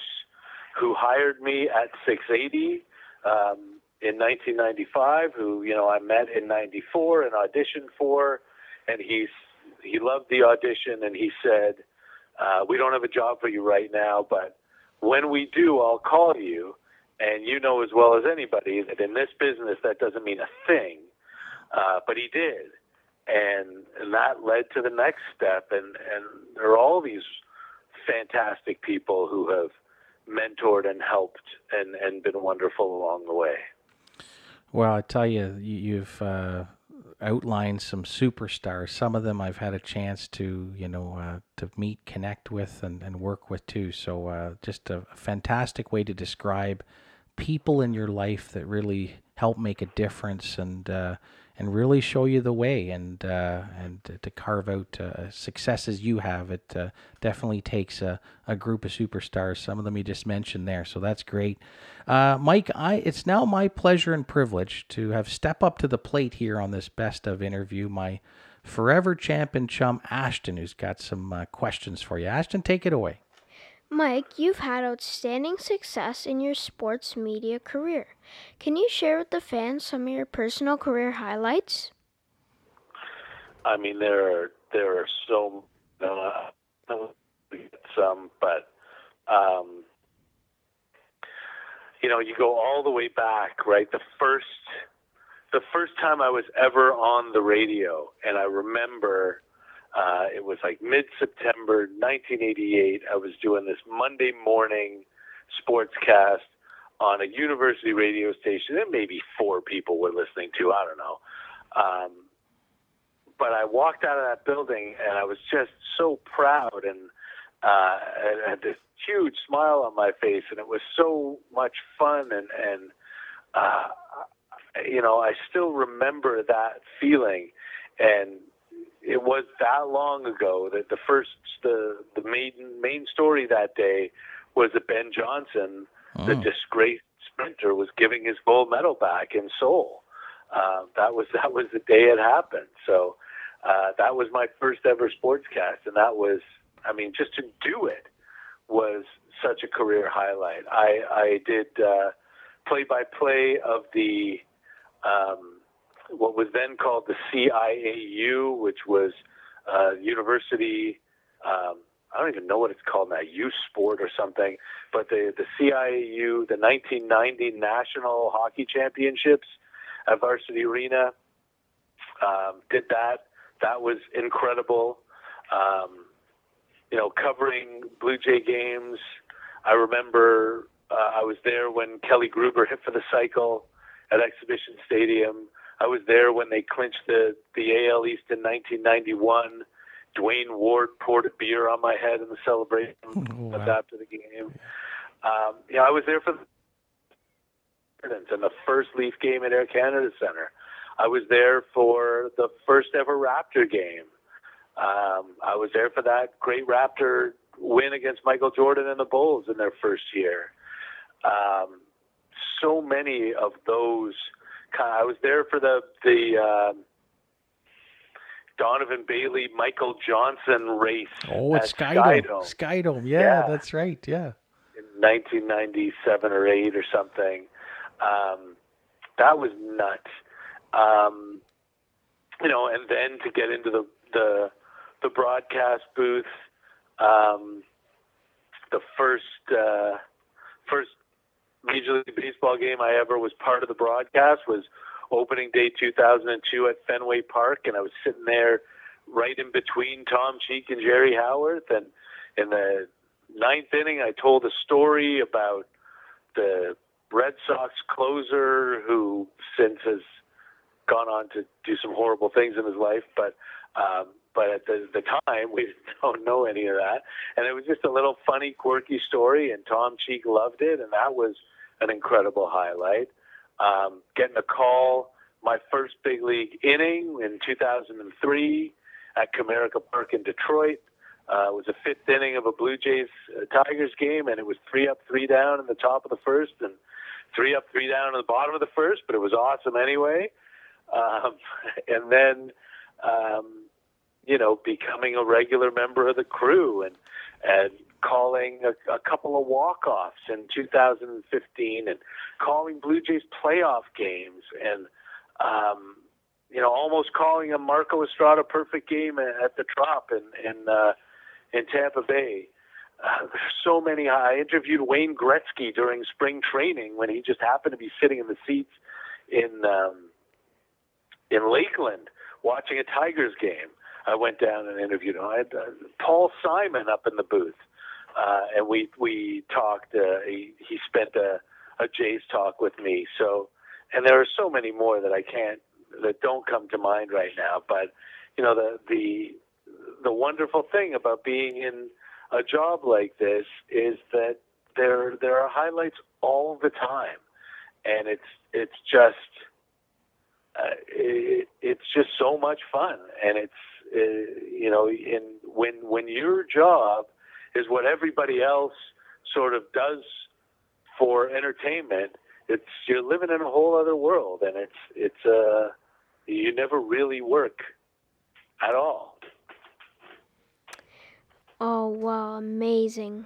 who hired me at 680 um, in 1995 who you know I met in 94 and auditioned for and he's he loved the audition and he said, uh, "We don't have a job for you right now, but when we do, I'll call you." And you know as well as anybody that in this business that doesn't mean a thing, uh, but he did, and and that led to the next step. And and there are all these fantastic people who have mentored and helped and and been wonderful along the way. Well, I tell you, you've uh, outlined some superstars. Some of them I've had a chance to, you know, uh, to meet, connect with, and, and work with too. So uh, just a, fantastic way to describe people in your life that really help make a difference and uh, and really show you the way and uh, and to carve out uh, successes you have. It uh, definitely takes a, a group of superstars. Some of them you just mentioned there, so that's great. Uh, Mike, I it's now my pleasure and privilege to have step up to the plate here on this best of interview. My forever champ and chum Ashton, who's got some uh, questions for you. Ashton, take it away. Mike, you've had outstanding success in your sports media career. Can you share with the fans some of your personal career highlights? I mean, there are there are so uh, some, but um, you know, you go all the way back, right? The first the first time I was ever on the radio, and I remember uh, it was like mid September 1988. I was doing this Monday morning sportscast on a university radio station that maybe four people were listening to. I don't know. Um, but I walked out of that building and I was just so proud and uh, I had this huge smile on my face and it was so much fun and and uh, you know I still remember that feeling and it was that long ago that the first the the main main story that day was that Ben Johnson, the disgraced sprinter, was giving his gold medal back in Seoul. Uh, that was that was the day it happened. So uh, that was my first ever sportscast, and that was I mean just to do it was such a career highlight. I I did play by play of the um, what was then called the CIAU, which was uh, University. Um, I don't even know what it's called now, U sport or something. But the the CIAU, the 1990 National Hockey Championships at Varsity Arena, um, did that. That was incredible. Um, you know, covering Blue Jay games. I remember uh, I was there when Kelly Gruber hit for the cycle at Exhibition Stadium. I was there when they clinched the, the AL East in 1991. Duane Ward poured a beer on my head in the celebration Oh, wow. after the game. Um, you know, I was there for the and the first Leaf game at Air Canada Center. I was there for the first ever Raptor game. Um, I was there for that great Raptor win against Michael Jordan and the Bulls in their first year. Um, so many of those. Kind I was there for the the um, Donovan Bailey Michael Johnson race Oh, it's at Skydome. Skydome. Yeah, Yeah. that's right. Yeah. in 1997 or 8 or something. Um, that was nuts. Um, you know, and then to get into the the, the broadcast booth, um, the first uh, first Major League Baseball game I ever was part of the broadcast was opening day 2002 at Fenway Park, and I was sitting there right in between Tom Cheek and Jerry Howarth, and in the ninth inning, I told a story about the Red Sox closer who since has gone on to do some horrible things in his life, but um, but at the, the time we don't know any of that, and it was just a little funny, quirky story, and Tom Cheek loved it, and that was an incredible highlight. Um, getting a call my first big league inning in 2003 at Comerica Park in Detroit. Uh, it was a fifth inning of a Blue Jays uh, Tigers game, and it was three up, three down in the top of the first, and three up, three down in the bottom of the first. But it was awesome anyway. Um, and then, um, you know, becoming a regular member of the crew and and calling a, a couple of walk-offs in 2015, and calling Blue Jays playoff games, and um, you know, almost calling a Marco Estrada perfect game at the Trop in in uh, in Tampa Bay. Uh, there's so many. I interviewed Wayne Gretzky during spring training when he just happened to be sitting in the seats in um, in Lakeland watching a Tigers game. I went down and interviewed him. I had uh, Paul Simon up in the booth, uh, and we we talked. Uh, he he spent a a Jays talk with me. So, and there are so many more that I can't that don't come to mind right now. But you know the the the wonderful thing about being in a job like this is that there there are highlights all the time, and it's it's just uh, it, it's just so much fun, and it's uh, you know in when when your job is what everybody else sort of does for entertainment, it's you're living in a whole other world, and it's it's uh you never really work at all. Oh, wow, amazing.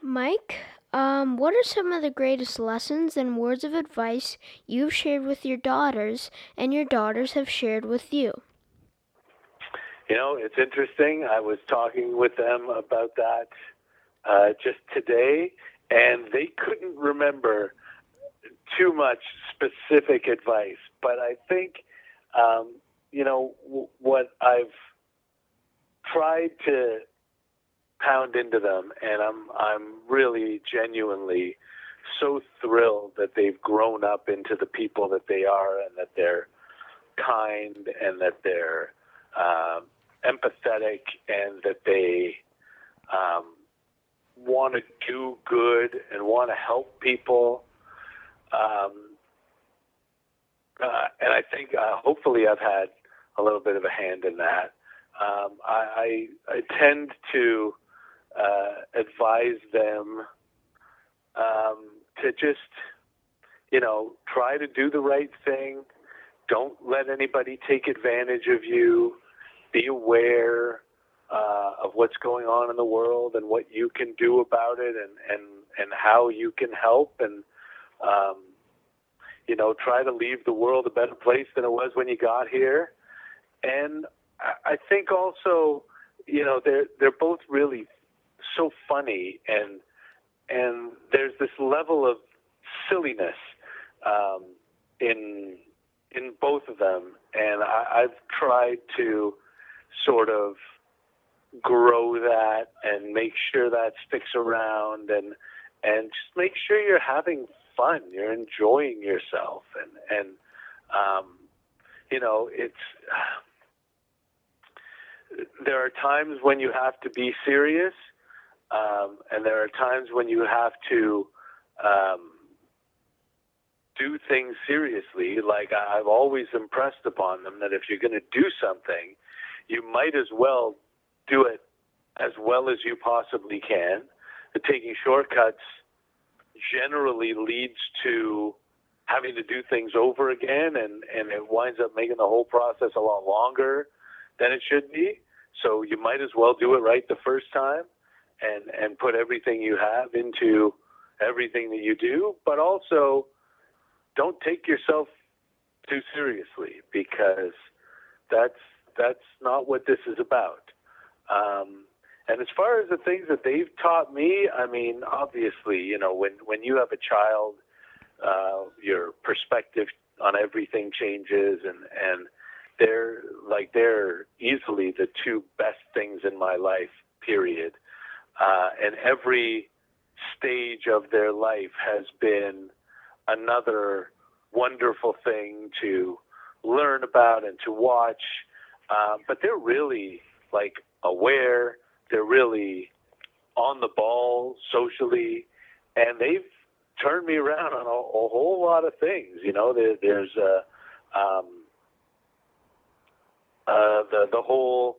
Mike, um, what are some of the greatest lessons and words of advice you've shared with your daughters and your daughters have shared with you? You know, it's interesting. I was talking with them about that uh, just today, and they couldn't remember too much specific advice. But I think, um, you know, w- what I've tried to pound into them, and I'm I'm really genuinely so thrilled that they've grown up into the people that they are, and that they're kind, and that they're um, empathetic, and that they um, want to do good and want to help people. Um, uh, and I think uh, hopefully I've had a little bit of a hand in that. um, I, I, I tend to uh, advise them um, to just, you know, try to do the right thing. Don't let anybody take advantage of you. Be aware uh, of what's going on in the world and what you can do about it and, and, and how you can help. And, um, you know, try to leave the world a better place than it was when you got here. And I think also, you know, they're they're both really so funny and and there's this level of silliness um, in in both of them, and I, I've tried to sort of grow that and make sure that sticks around and and just make sure you're having fun, you're enjoying yourself, and and um, you know it's. there are times when you have to be serious, um, and there are times when you have to um, do things seriously. Like I've always impressed upon them that if you're going to do something, you might as well do it as well as you possibly can. Taking shortcuts generally leads to having to do things over again, and, and it winds up making the whole process a lot longer than it should be. So you might as well do it right the first time and, and put everything you have into everything that you do, but also don't take yourself too seriously because that's that's not what this is about. Um, and as far as the things that they've taught me, I mean, obviously, you know, when when you have a child, uh, your perspective on everything changes, and and they're like they're easily the two best things in my life. Period. Uh, and every stage of their life has been another wonderful thing to learn about and to watch. Uh, but they're really like aware. They're really on the ball socially, and they've turned me around on a, a whole lot of things. You know, there, there's a um, uh, the the whole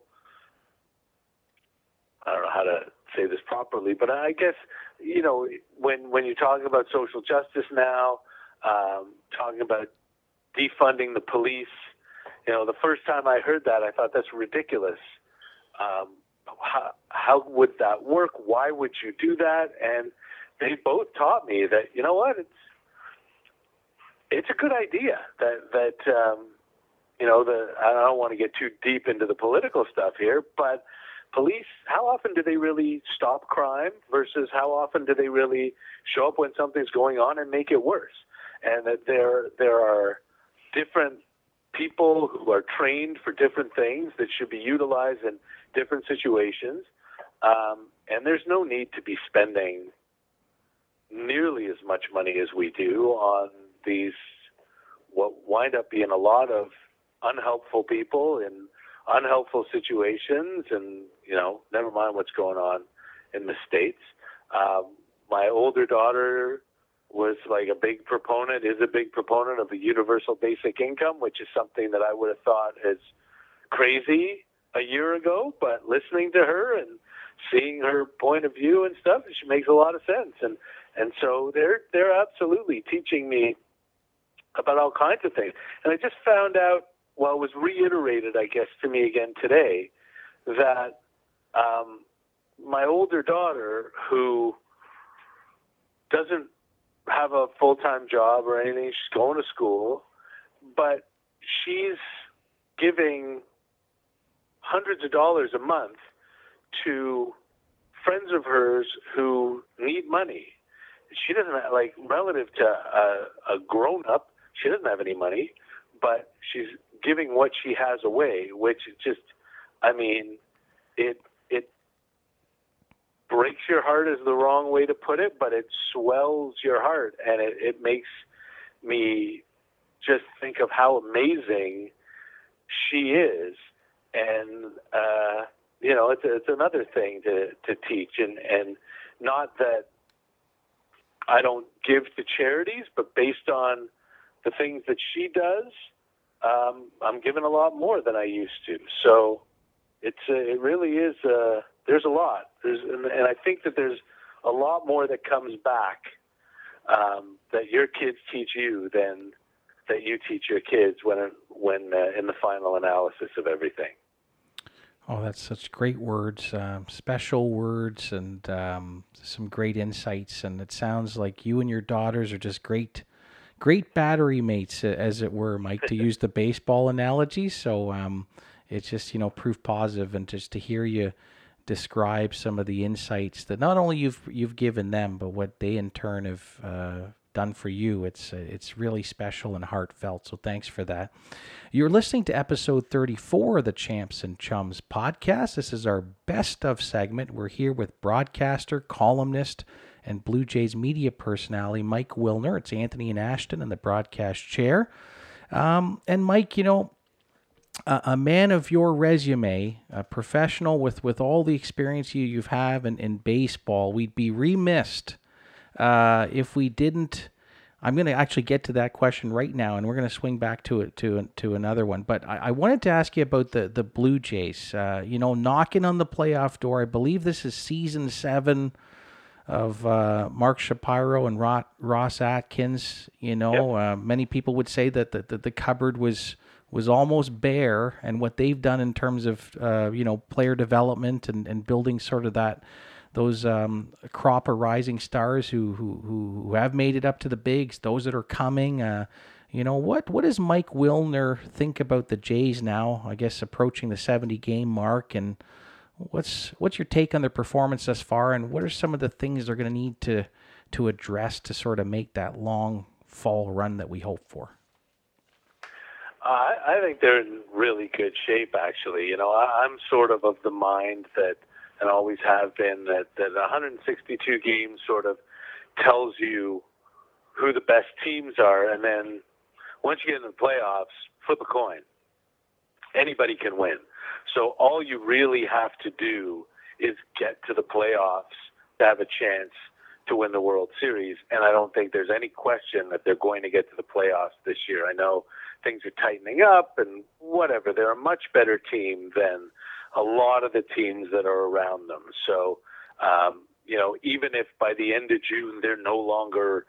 I don't know how to say this properly, but I guess you know when when you're talking about social justice now, um, talking about defunding the police, you know, the first time I heard that, I thought that's ridiculous. Um, how, how would that work? Why would you do that? And they both taught me that you know what it's it's a good idea that that um, you know, the I don't want to get too deep into the political stuff here, but police, how often do they really stop crime versus how often do they really show up when something's going on and make it worse? And that there there are different people who are trained for different things that should be utilized in different situations. Um, and there's no need to be spending nearly as much money as we do on these what wind up being a lot of unhelpful people in unhelpful situations, and you know, never mind what's going on in the states. Um, my older daughter was like a big proponent, is a big proponent of a universal basic income, which is something that I would have thought is crazy a year ago. But listening to her and seeing her point of view and stuff, she makes a lot of sense. And and so they're they're absolutely teaching me about all kinds of things. And I just found out well, it was reiterated, I guess, to me again today that um, my older daughter, who doesn't have a full time job or anything, she's going to school, but she's giving hundreds of dollars a month to friends of hers who need money. She doesn't have, like relative to a, a grown up. She doesn't have any money, but she's giving what she has away, which is just, I mean, it it breaks your heart is the wrong way to put it, but it swells your heart, and it, it makes me just think of how amazing she is, and uh, you know, it's it's another thing to to teach, and and not that I don't give to charities, but based on the things that she does um, I'm giving a lot more than I used to. So it's uh, it really is. Uh, there's a lot. There's and, and I think that there's a lot more that comes back um, that your kids teach you than that you teach your kids when when uh, in the final analysis of everything. Oh, that's such great words, um, special words, and um, some great insights. And it sounds like you and your daughters are just great, great battery mates, as it were, Mike, to use the baseball analogy. So um, it's just you know proof positive, and just to hear you describe some of the insights that not only you've you've given them, but what they in turn have uh, done for you. It's it's really special and heartfelt. So thanks for that. You're listening to episode 34 of the Champs and Chums podcast. This is our best of segment. We're here with broadcaster, columnist, and Blue Jays media personality Mike Wilner. It's Anthony and Ashton in the broadcast chair. Um, and Mike, you know, a, a, man of your resume, a professional with, with all the experience you, you've had in, in baseball, we'd be remiss uh, if we didn't, I'm going to actually get to that question right now, and we're going to swing back to it to to another one. But I, I wanted to ask you about the the Blue Jays. Uh, you know, knocking on the playoff door. I believe this is season seven of uh, Mark Shapiro and Ross Atkins. You know, yep. uh, many people would say that the, the, the, cupboard was was almost bare, and what they've done in terms of uh, you know player development and, and building sort of that those um, crop of rising stars who, who who have made it up to the bigs, those that are coming. Uh, you know what? What does Mike Wilner think about the Jays now? I guess approaching the seventy game mark, and what's what's your take on their performance thus far? And what are some of the things they're going to need to to address to sort of make that long fall run that we hope for? Uh, I think they're in really good shape, actually. You know, I'm sort of of the mind that and always have been that, that 162 games sort of tells you who the best teams are, and then once you get in the playoffs, flip a coin. Anybody can win. So all you really have to do is get to the playoffs to have a chance to win the World Series. And I don't think there's any question that they're going to get to the playoffs this year. I know things are tightening up and whatever. They're a much better team than a lot of the teams that are around them. So, um, you know, even if by the end of June they're no longer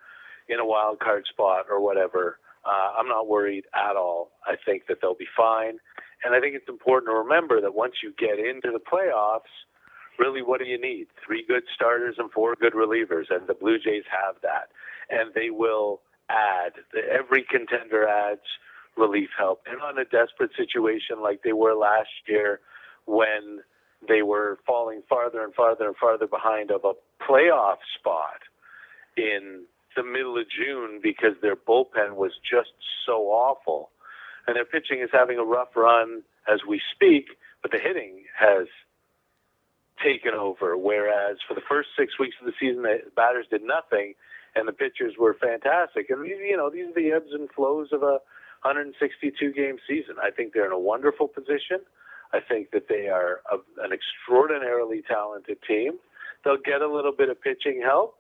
in a wild card spot or whatever, uh, I'm not worried at all. I think that they'll be fine. And I think it's important to remember that once you get into the playoffs, really what do you need? Three good starters and four good relievers. And the Blue Jays have that. And they will add, every contender adds relief help. And on a desperate situation like they were last year, when they were falling farther and farther and farther behind of a playoff spot in the middle of June because their bullpen was just so awful. And their pitching is having a rough run as we speak, but the hitting has taken over. Whereas for the first six weeks of the season, the batters did nothing and the pitchers were fantastic. And, you know, these are the ebbs and flows of a 162 game season. I think they're in a wonderful position. I think that they are a, an extraordinarily talented team. They'll get a little bit of pitching help,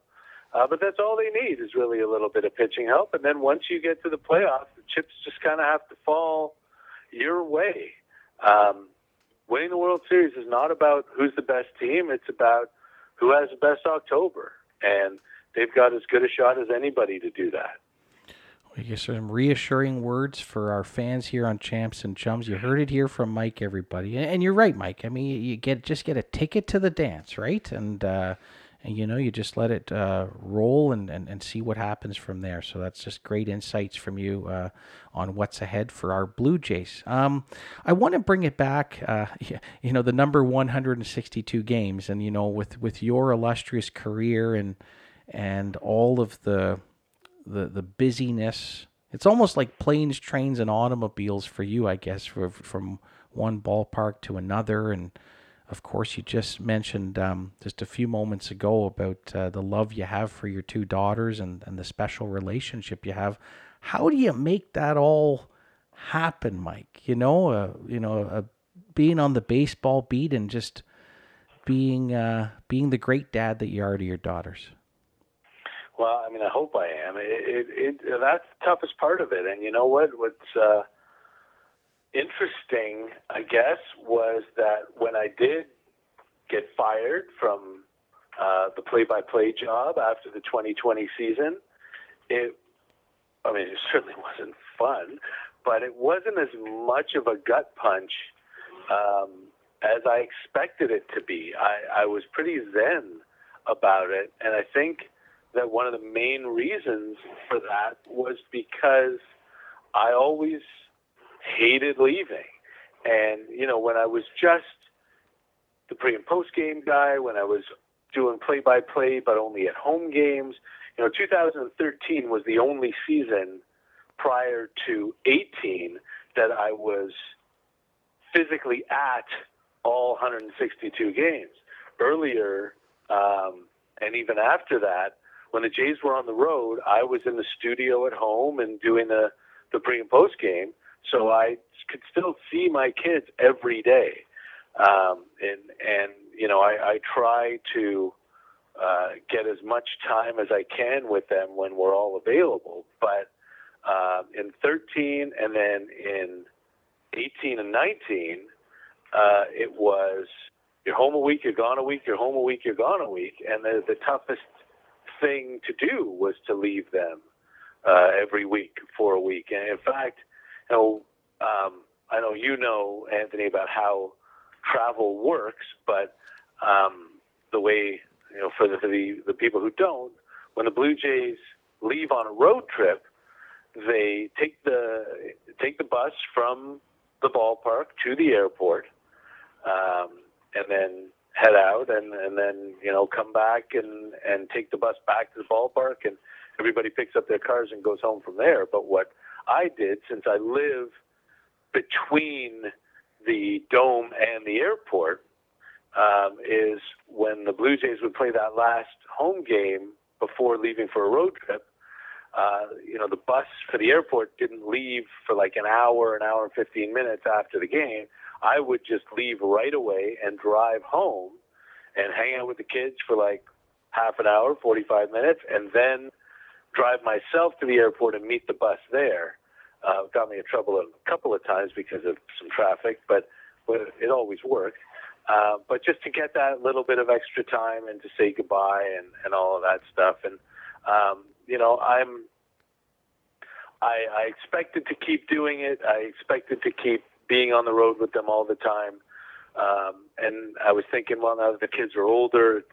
uh, but that's all they need is really a little bit of pitching help. And then once you get to the playoffs, the chips just kind of have to fall your way. Um, winning the World Series is not about who's the best team; it's about who has the best October, and they've got as good a shot as anybody to do that. I guess some reassuring words for our fans here on Champs and Chums. You heard it here from Mike, everybody, and you're right, Mike. I mean, you get just get a ticket to the dance, right? And uh, and you know, you just let it uh, roll and, and, and see what happens from there. So that's just great insights from you uh, on what's ahead for our Blue Jays. Um, I want to bring it back, uh, you know, the number 162 games, and you know, with with your illustrious career and and all of the the the busyness. It's almost like planes, trains, and automobiles for you, I guess, for, from one ballpark to another. And of course, you just mentioned um, just a few moments ago about uh, the love you have for your two daughters and, and the special relationship you have. How do you make that all happen, Mike? You know, uh, you know, uh, being on the baseball beat and just being uh, being the great dad that you are to your daughters. Well, I mean, I hope I am. It, it, it that's the toughest part of it. And you know what? What's uh, interesting, I guess, was that when I did get fired from uh, the play-by-play job after the 2020 season, it, I mean, it certainly wasn't fun, but it wasn't as much of a gut punch um, as I expected it to be. I, I was pretty zen about it, and I think that one of the main reasons for that was because I always hated leaving. And, you know, when I was just the pre and post game guy, when I was doing play by play, but only at home games, you know, 2013 was the only season prior to 18 that I was physically at all 162 games. Earlier, um, and even after that, when the Jays were on the road, I was in the studio at home and doing the the pre and post game, so I could still see my kids every day. Um, and and you know, I, I try to uh, get as much time as I can with them when we're all available. But uh, in 13 and then in 18 and 19, uh, it was you're home a week, you're gone a week, you're home a week, you're gone a week, and the, the toughest thing to do was to leave them uh, every week for a week. And in fact, you know, um, I know you know Anthony about how travel works, but um, the way you know for the, the the people who don't, when the Blue Jays leave on a road trip, they take the take the bus from the ballpark to the airport, um, and then head out and and then you know come back and and take the bus back to the ballpark and everybody picks up their cars and goes home from there but what i did since i live between the dome and the airport um, is when the blue jays would play that last home game before leaving for a road trip uh, you know, the bus for the airport didn't leave for like an hour, an hour and 15 minutes after the game. I would just leave right away and drive home and hang out with the kids for like half an hour, 45 minutes, and then drive myself to the airport and meet the bus there. Uh, got me in trouble a couple of times because of some traffic, but it always worked. Uh, but just to get that little bit of extra time and to say goodbye and, and all of that stuff. And, um, you know, I'm, I, I expected to keep doing it. I expected to keep being on the road with them all the time. Um, and I was thinking, well, now that the kids are older, it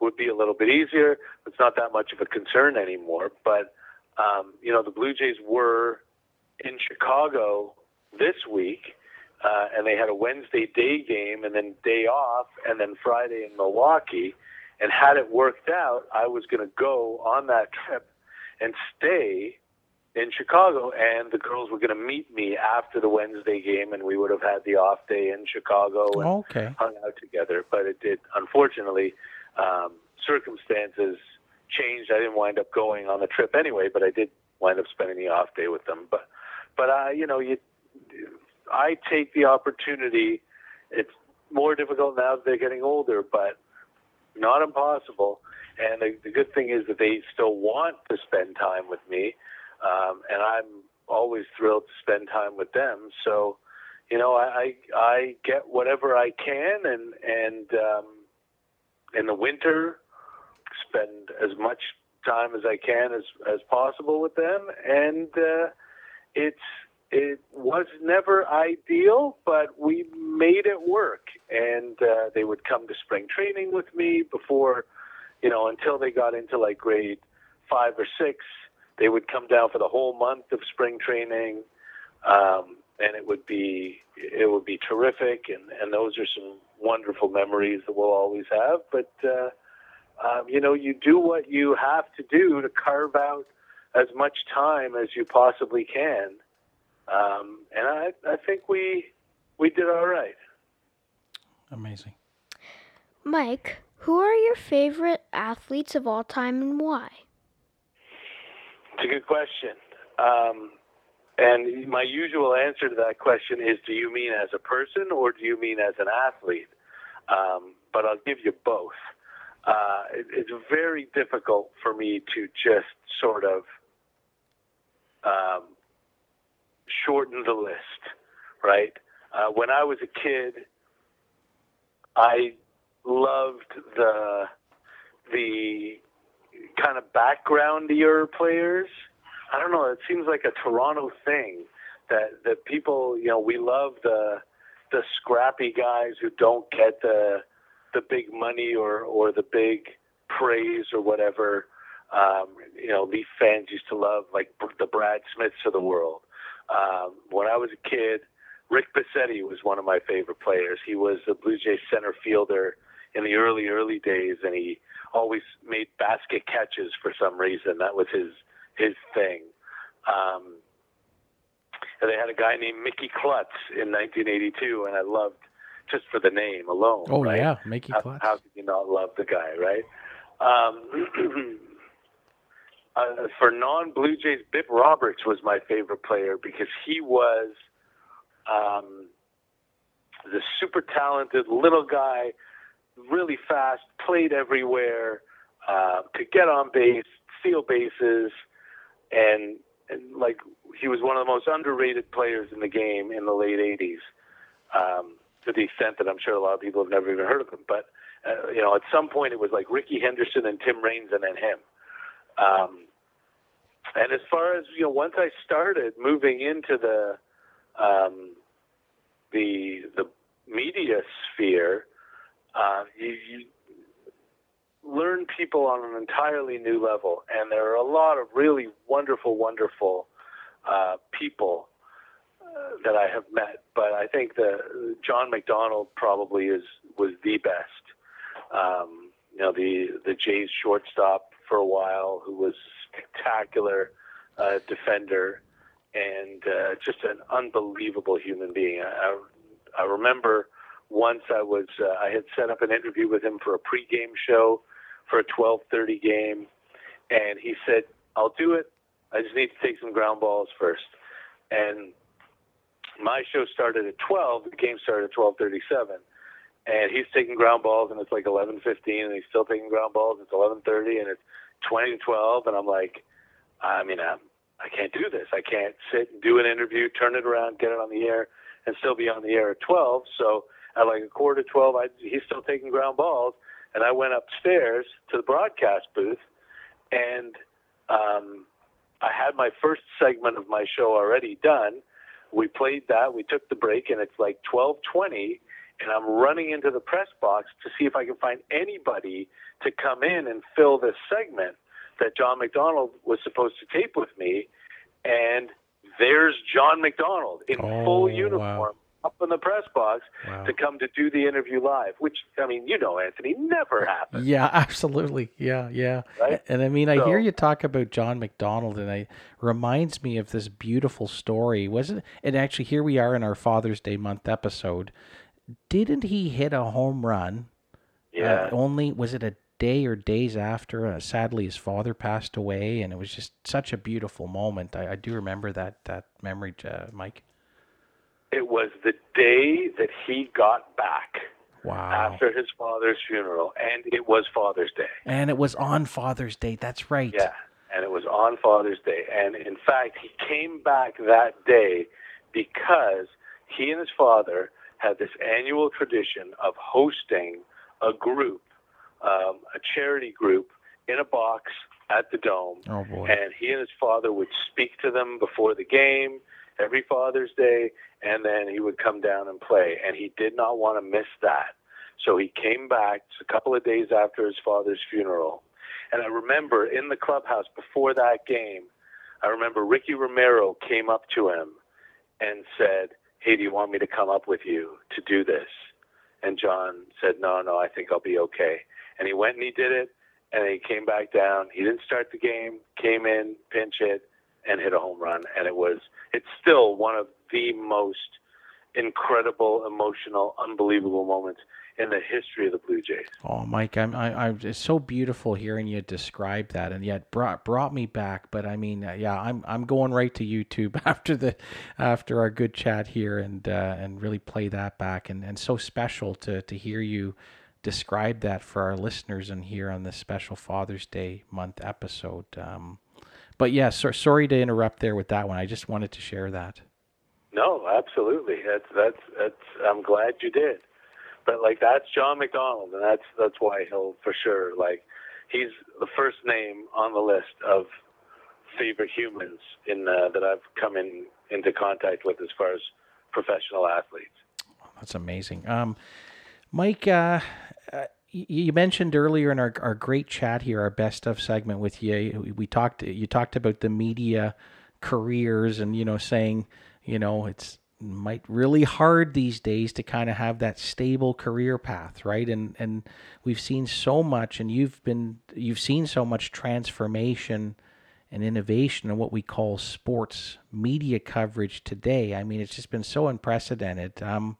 would be a little bit easier. It's not that much of a concern anymore. But, um, you know, the Blue Jays were in Chicago this week, uh, and they had a Wednesday day game and then day off, and then Friday in Milwaukee. And had it worked out, I was going to go on that trip and stay in Chicago, and the girls were going to meet me after the Wednesday game, and we would have had the off day in Chicago and okay. hung out together. But it did, unfortunately, um, circumstances changed. I didn't wind up going on the trip anyway, but I did wind up spending the off day with them. But, but I, you know, you, I take the opportunity. It's more difficult now that they're getting older, but not impossible. And the, the good thing is that they still want to spend time with me um, and I'm always thrilled to spend time with them. So, you know, I I get whatever I can, and and um, in the winter, spend as much time as I can as as possible with them, and uh, it's it was never ideal, but we made it work. And uh, they would come to spring training with me before, you know, until they got into like grade five or six they would come down for the whole month of spring training, um, and it would be it would be terrific. And and those are some wonderful memories that we'll always have. But uh, um, you know, you do what you have to do to carve out as much time as you possibly can. Um, and I, I think we we did all right. Amazing. Mike, who are your favorite athletes of all time and why? It's a good question. Um, and my usual answer to that question is do you mean as a person or do you mean as an athlete? Um, but I'll give you both. Uh, it, it's very difficult for me to just sort of um, shorten the list, right? Uh, when I was a kid, I loved the the kind of backgroundier players. I don't know. It seems like a Toronto thing that that people, you know, we love the the scrappy guys who don't get the the big money or or the big praise or whatever. Um, you know, Leaf fans used to love like the Brad Smiths of the world. Um, when I was a kid, Rick Bosetti was one of my favorite players. He was a Blue Jays center fielder in the early early days, and he always made basket catches for some reason. That was his his thing. Um, and they had a guy named Mickey Klutts in 1982, and I loved just for the name alone. Oh right? yeah, Mickey how, Klutts. How could you not love the guy, right? Um, uh, for non-Blue Jays, Bip Roberts was my favorite player because he was um, the super talented little guy, really fast, played everywhere, uh, could get on base, steal bases, and and like he was one of the most underrated players in the game in the late '80s. Um, to the extent that I'm sure a lot of people have never even heard of him, but uh, you know, at some point it was like Rickey Henderson and Tim Raines and then him. Um, and as far as you know, once I started moving into the um, the the media sphere, uh, you, you learn people on an entirely new level, and there are a lot of really wonderful, wonderful uh, people uh, that I have met. But I think the John McDonald probably is was the best. Um, you know, the the Jays shortstop for a while, who was spectacular uh, defender and uh, just an unbelievable human being. I, I, I remember once I was uh, I had set up an interview with him for a pregame show for a 12:30 game, and he said, "I'll do it. I just need to take some ground balls first. And my show started at 12. The game started at 12:37, and he's taking ground balls, and it's like 11:15, and he's still taking ground balls. It's 11:30, and it's 20 to 12, and I'm like, I mean, I'm, I can't do this. I can't sit and do an interview, turn it around, get it on the air, and still be on the air at 12. So at like a quarter to 12, I, he's still taking ground balls, and I went upstairs to the broadcast booth, and um, I had my first segment of my show already done. We played that. We took the break, and it's like 12:20, and I'm running into the press box to see if I can find anybody to come in and fill this segment that John McDonald was supposed to tape with me, and there's John McDonald in Oh, full wow. Up in the press box Wow. to come to do the interview live. Which I mean, you know, Anthony, never happened. Yeah, absolutely. Yeah, yeah. Right? And I mean, I hear you talk about John McDonald, and it reminds me of this beautiful story. Wasn't and actually here we are in our Father's Day month episode. Didn't he hit a home run? Yeah. Uh, only was it a day or days after? Uh, sadly, his father passed away, and it was just such a beautiful moment. I, I do remember that that memory, uh, Mike. It was the day that he got back Wow. after his father's funeral, and it was Father's Day. and it was on Father's Day. That's right. Yeah, and it was on Father's Day. And in fact, he came back that day because he and his father had this annual tradition of hosting a group, um, a charity group, in a box at the Dome. Oh boy. And he and his father would speak to them before the game every Father's Day, and then he would come down and play. And he did not want to miss that. So he came back a couple of days after his father's funeral. And I remember in the clubhouse before that game, I remember Ricky Romero came up to him and said, Hey, do you want me to come up with you to do this? And John said, No, no, I think I'll be okay. And he went and he did it, and he came back down. He didn't start the game, came in, pinch hit, and hit a home run. And it was, it's still one of the most incredible, emotional, unbelievable moments in the history of the Blue Jays. Oh, Mike, I'm, I, I'm it's so beautiful hearing you describe that, and yet brought brought me back. But I mean, uh, yeah, I'm I'm going right to YouTube after the after our good chat here, and uh, and really play that back, and and so special to to hear you describe that for our listeners and here on this special Father's Day month episode. Um, but yeah, so, sorry to interrupt there with that one. I just wanted to share that. No, absolutely. That's that's that's. I'm glad you did. But like that's John McDonald, and that's that's why he'll for sure like he's the first name on the list of favorite humans in uh, that I've come in into contact with as far as professional athletes. That's amazing. Um, Mike, uh, uh, you mentioned earlier in our, our great chat here, our best of segment with you, we talked, you talked about the media careers and, you know, saying, you know, it's might really hard these days to kind of have that stable career path, right? And, and we've seen so much and you've been, you've seen so much transformation and innovation in what we call sports media coverage today. I mean, it's just been so unprecedented. Um,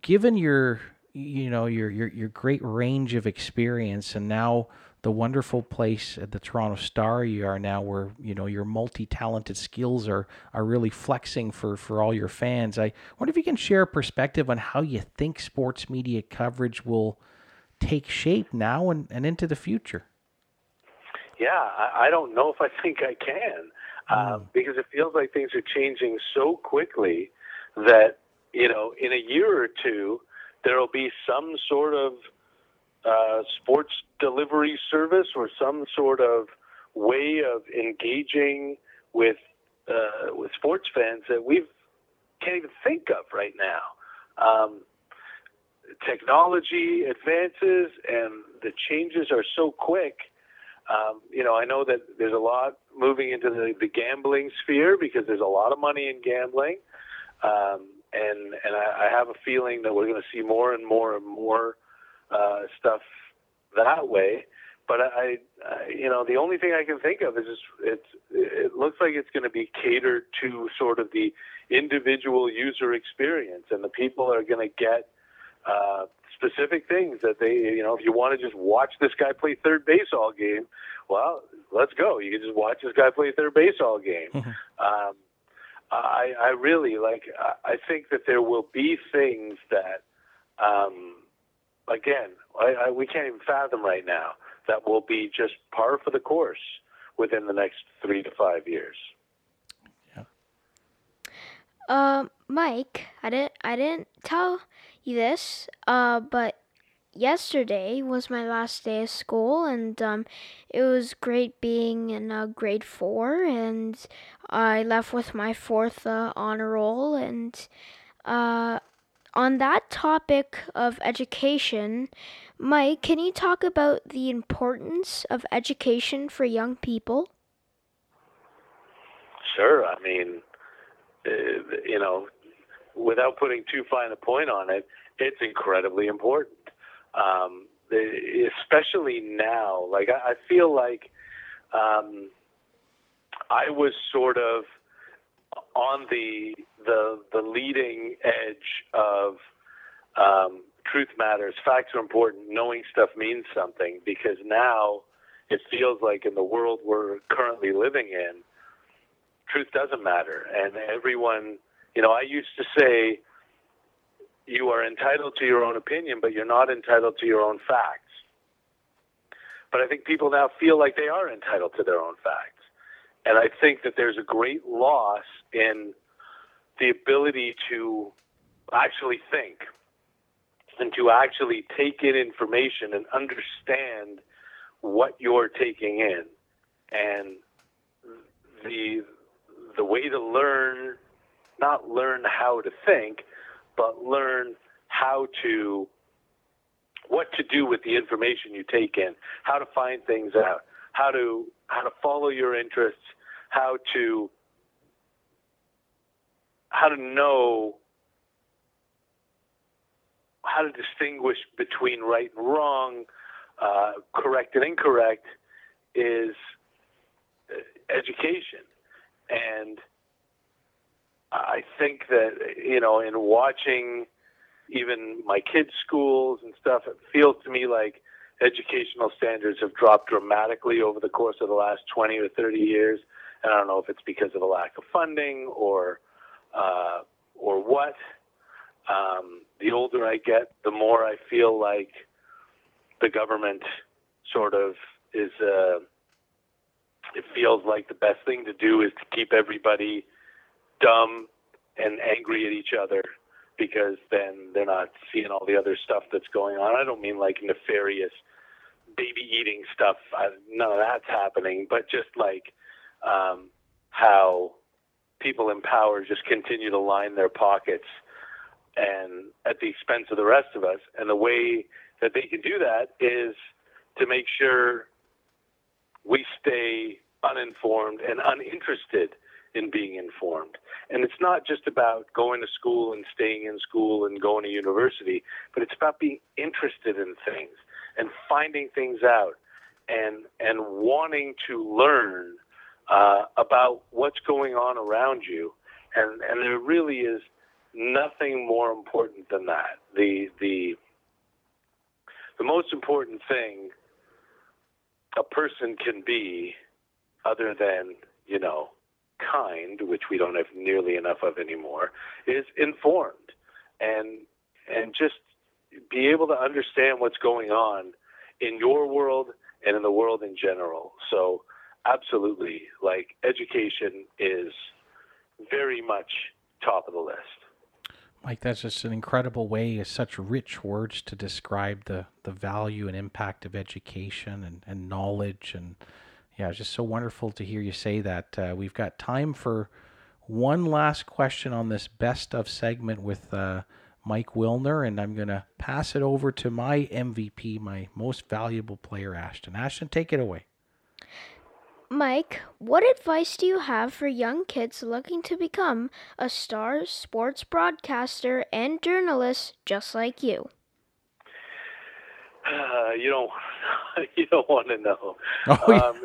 given your you know your your your great range of experience and now the wonderful place at the Toronto Star you are now where you know your multi-talented skills are are really flexing for for all your fans. I wonder if you can share a perspective on how you think sports media coverage will take shape now and, and into the future. Yeah, I, I don't know if I think I can mm. because it feels like things are changing so quickly that you know in a year or two there will be some sort of uh, sports delivery service or some sort of way of engaging with uh, with sports fans that we can't even think of right now. Um, technology advances and the changes are so quick. Um, you know, I know that there's a lot moving into the, the gambling sphere because there's a lot of money in gambling. Um, and and I, I have a feeling that we're going to see more and more and more uh, stuff that way. But I, I, you know, the only thing I can think of is just, it's it looks like it's going to be catered to sort of the individual user experience, and the people are going to get uh, specific things that they, you know, if you want to just watch this guy play third base all game, well, let's go. You can just watch this guy play third base all game. um, I, I really like. I think that there will be things that, um, again, I, I, we can't even fathom right now that will be just par for the course within the next three to five years. Yeah. Uh, Mike, I didn't. I didn't tell you this. Uh, but yesterday was my last day of school, and um, it was great being in uh, grade four, and I left with my fourth uh, honor roll. And uh, on that topic of education, Mike, can you talk about the importance of education for young people? Sure. I mean, uh, you know, without putting too fine a point on it, it's incredibly important um, especially now. Like I, I feel like um, I was sort of on the the the leading edge of um, truth matters. Facts are important. Knowing stuff means something because now it feels like in the world we're currently living in, truth doesn't matter, and everyone. You know, I used to say you are entitled to your own opinion, but you're not entitled to your own facts. But I think people now feel like they are entitled to their own facts. And I think that there's a great loss in the ability to actually think and to actually take in information and understand what you're taking in. And the the way to learn not learn how to think, but learn how to what to do with the information you take in, how to find things out, how to how to follow your interests, how to how to know how to distinguish between right and wrong, uh, correct and incorrect is uh, education. And I think that you know, in watching even my kids' schools and stuff, it feels to me like educational standards have dropped dramatically over the course of the last 20 or 30 years. And I don't know if it's because of a lack of funding or uh, or what. Um, the older I get, the more I feel like the government sort of is. Uh, it feels like the best thing to do is to keep everybody dumb and angry at each other because then they're not seeing all the other stuff that's going on. I don't mean like nefarious baby eating stuff. I, none of that's happening, but just like um, how people in power just continue to line their pockets and at the expense of the rest of us. And the way that they can do that is to make sure we stay uninformed and uninterested in being informed. And it's not just about going to school and staying in school and going to university, but it's about being interested in things and finding things out and and wanting to learn uh, about what's going on around you. And and there really is nothing more important than that. The the the most important thing a person can be other than, you know, kind, which we don't have nearly enough of anymore, is informed and and just be able to understand what's going on in your world and in the world in general. So absolutely, like education is very much top of the list. Mike, that's just an incredible way, Is such rich words to describe the, the value and impact of education and, and knowledge and yeah, it's just so wonderful to hear you say that. Uh, we've got time for one last question on this best of segment with uh, Mike Wilner, and I'm going to pass it over to my MVP, my most valuable player, Ashton. Ashton, take it away. Mike, what advice do you have for young kids looking to become a star sports broadcaster and journalist just like you? Uh, you don't you don't want to know. Oh, yeah. um,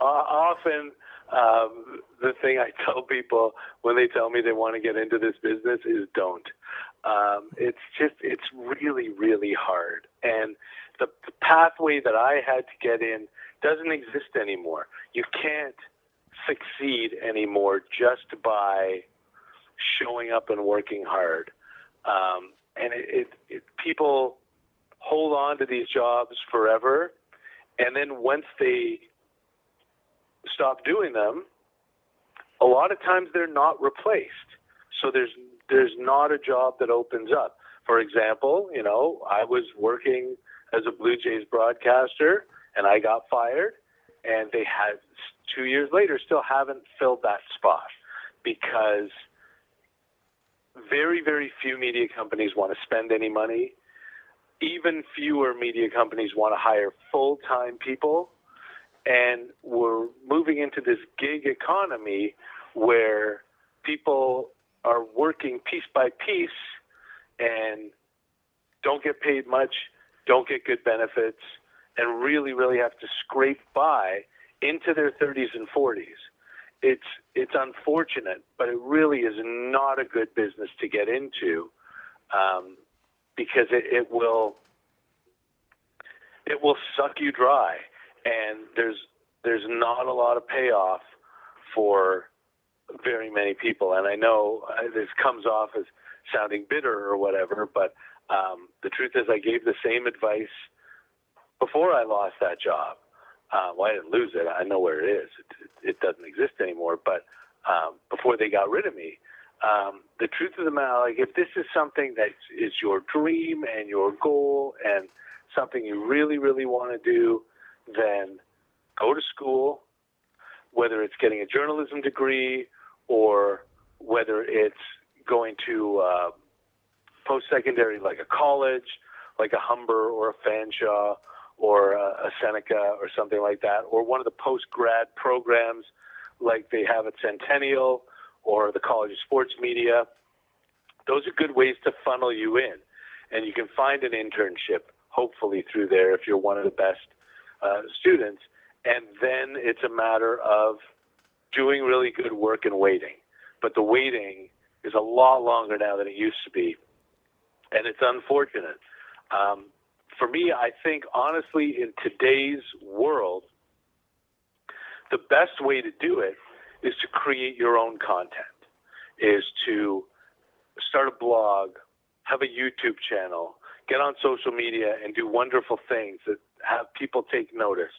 often, um, the thing I tell people when they tell me they want to get into this business is don't. Um, it's just it's really really hard, and the, the pathway that I had to get in doesn't exist anymore. You can't succeed anymore just by showing up and working hard. Um, and it, it, it, people hold on to these jobs forever, and then once they stop doing them, a lot of times they're not replaced. So there's there's not a job that opens up. For example, you know, I was working as a Blue Jays broadcaster and I got fired and they had 2 years later still haven't filled that spot because very very few media companies want to spend any money even fewer media companies want to hire full time people. And we're moving into this gig economy where people are working piece by piece and don't get paid much, don't get good benefits, and really, really have to scrape by into their 30s and 40s. It's it's unfortunate, but it really is not a good business to get into. Um, because it, it will it will suck you dry, and there's there's not a lot of payoff for very many people. And I know uh, this comes off as sounding bitter or whatever, but um, the truth is, I gave the same advice before I lost that job. Uh, well, I didn't lose it. I know where it is. It, it, it doesn't exist anymore. But um, before they got rid of me, um, the truth of the matter, like if this is something that is your dream and your goal and something you really, really want to do, then go to school, whether it's getting a journalism degree or whether it's going to uh, post secondary like a college, like a Humber or a Fanshawe or a, a Seneca or something like that, or one of the post grad programs like they have at Centennial or the College of Sports Media. Those are good ways to funnel you in. And you can find an internship, hopefully, through there if you're one of the best uh, students. And then it's a matter of doing really good work and waiting. But the waiting is a lot longer now than it used to be. And it's unfortunate. Um, for me, I think, honestly, in today's world, the best way to do it is to create your own content, is to start a blog, have a YouTube channel, get on social media and do wonderful things that have people take notice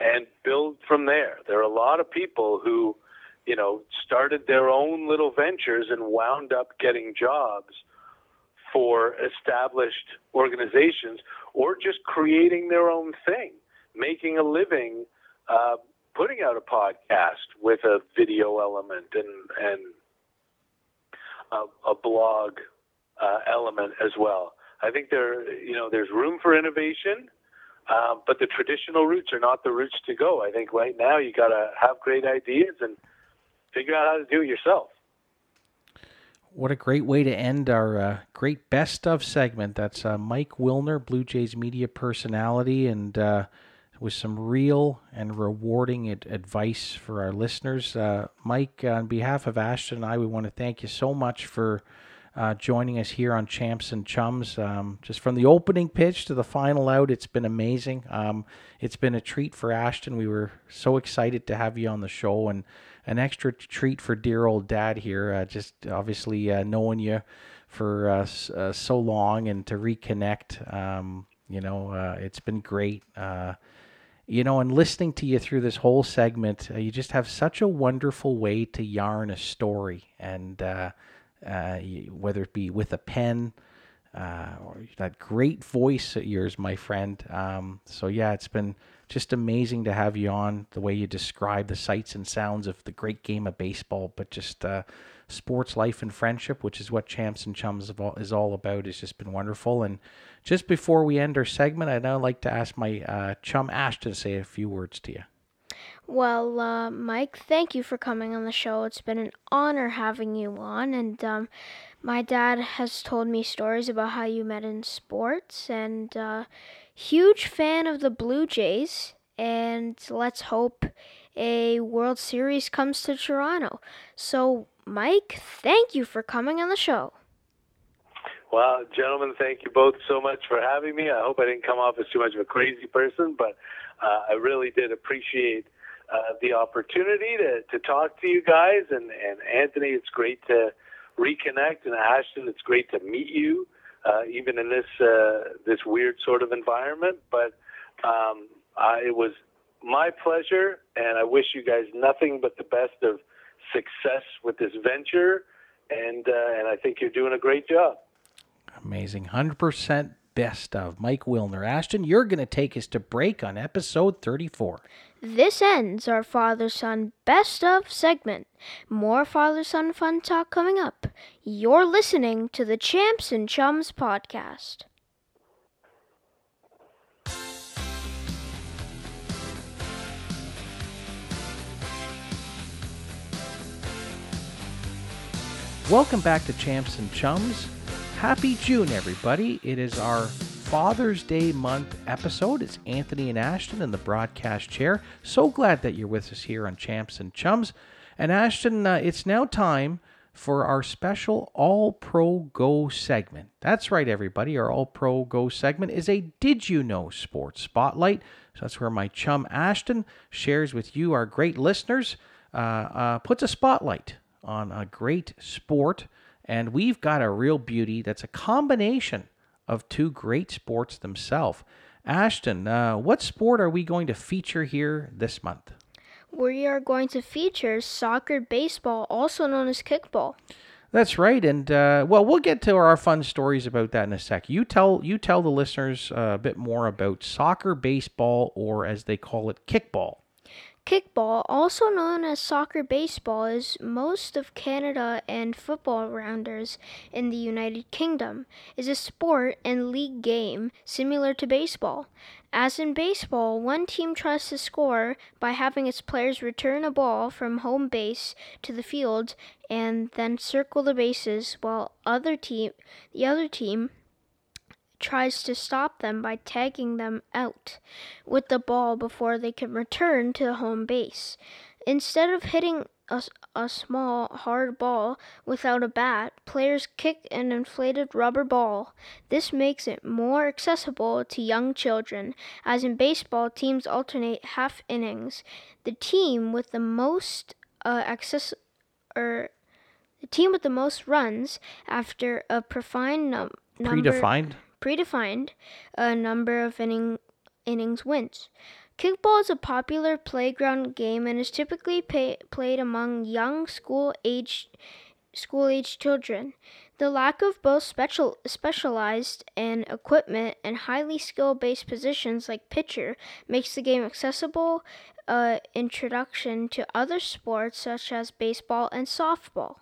and build from there. There are a lot of people who, you know, started their own little ventures and wound up getting jobs for established organizations or just creating their own thing, making a living, uh, putting out a podcast with a video element and, and a, a blog uh, element as well. I think there, you know, there's room for innovation, um, but the traditional routes are not the routes to go. I think right now you got to have great ideas and figure out how to do it yourself. What a great way to end our uh, great best of segment. That's uh, Mike Wilner, Blue Jays media personality, and uh, with some real and rewarding ad- advice for our listeners. Uh, Mike, on behalf of Ashton and I, we want to thank you so much for uh, joining us here on Champs and Chums. Um, just from the opening pitch to the final out, it's been amazing. Um, it's been a treat for Ashton. We were so excited to have you on the show and an extra treat for dear old dad here. Uh, just obviously uh, knowing you for uh, uh, so long and to reconnect. Um, you know, it's been great. You know, and listening to you through this whole segment, you just have such a wonderful way to yarn a story and uh, whether it be with a pen uh, or that great voice of yours, my friend. Um, so yeah, it's been just amazing to have you on. The way you describe the sights and sounds of the great game of baseball, but just uh, sports life and friendship, which is what Champs and Chums is all about. It's just been wonderful. And just before we end our segment, I'd now like to ask my uh, chum Ashton to say a few words to you. Well, uh, Mike, thank you for coming on the show. It's been an honor having you on, and um, my dad has told me stories about how you met in sports, and uh, huge fan of the Blue Jays. And let's hope a World Series comes to Toronto. So, Mike, thank you for coming on the show. Well, gentlemen, thank you both so much for having me. I hope I didn't come off as too much of a crazy person, but uh, I really did appreciate uh, the opportunity to, to talk to you guys. And, and Anthony, it's great to reconnect. And Ashton, it's great to meet you, uh, even in this uh, this weird sort of environment. But um, I, it was my pleasure, and I wish you guys nothing but the best of success with this venture. And uh, and I think you're doing a great job. Amazing, hundred percent best of Mike Wilner. Ashton, you're going to take us to break on episode 34. This ends our father son best of segment. More father son fun talk coming up. You're listening to the Champs and Chums podcast. Welcome back to Champs and Chums. Happy June, everybody. It is our Father's Day month episode. It's Anthony and Ashton in the broadcast chair. So glad that you're with us here on Champs and Chums. And Ashton, uh, it's now time for our special All Pro Go segment. That's right, everybody. Our All Pro Go segment is a Did You Know Sports Spotlight. So that's where my chum Ashton shares with you, our great listeners, uh, uh, puts a spotlight on a great sport. And we've got a real beauty that's a combination of two great sports themselves. Ashton, uh, what sport are we going to feature here this month? We are going to feature soccer baseball, also known as kickball. That's right, and uh, well, we'll get to our fun stories about that in a sec. You tell you tell the listeners uh, a bit more about soccer baseball, or as they call it, kickball. Kickball, also known as soccer baseball, is most of Canada and football rounders in the United Kingdom, is a sport and league game similar to baseball. As in baseball, one team tries to score by having its players return a ball from home base to the field and then circle the bases while other team the other team tries to stop them by tagging them out with the ball before they can return to the home base. Instead of hitting a, a small, hard ball without a bat, players kick an inflated rubber ball. This makes it more accessible to young children, as in baseball, teams alternate half innings. The team with the most uh, access or the team with the most runs after a predefined num- number predefined predefined a number of inning, innings wins. Kickball is a popular playground game and is typically pay, played among young school age school age children. The lack of both special specialized and equipment and highly skill based positions like pitcher makes the game accessible uh, introduction to other sports such as baseball and softball.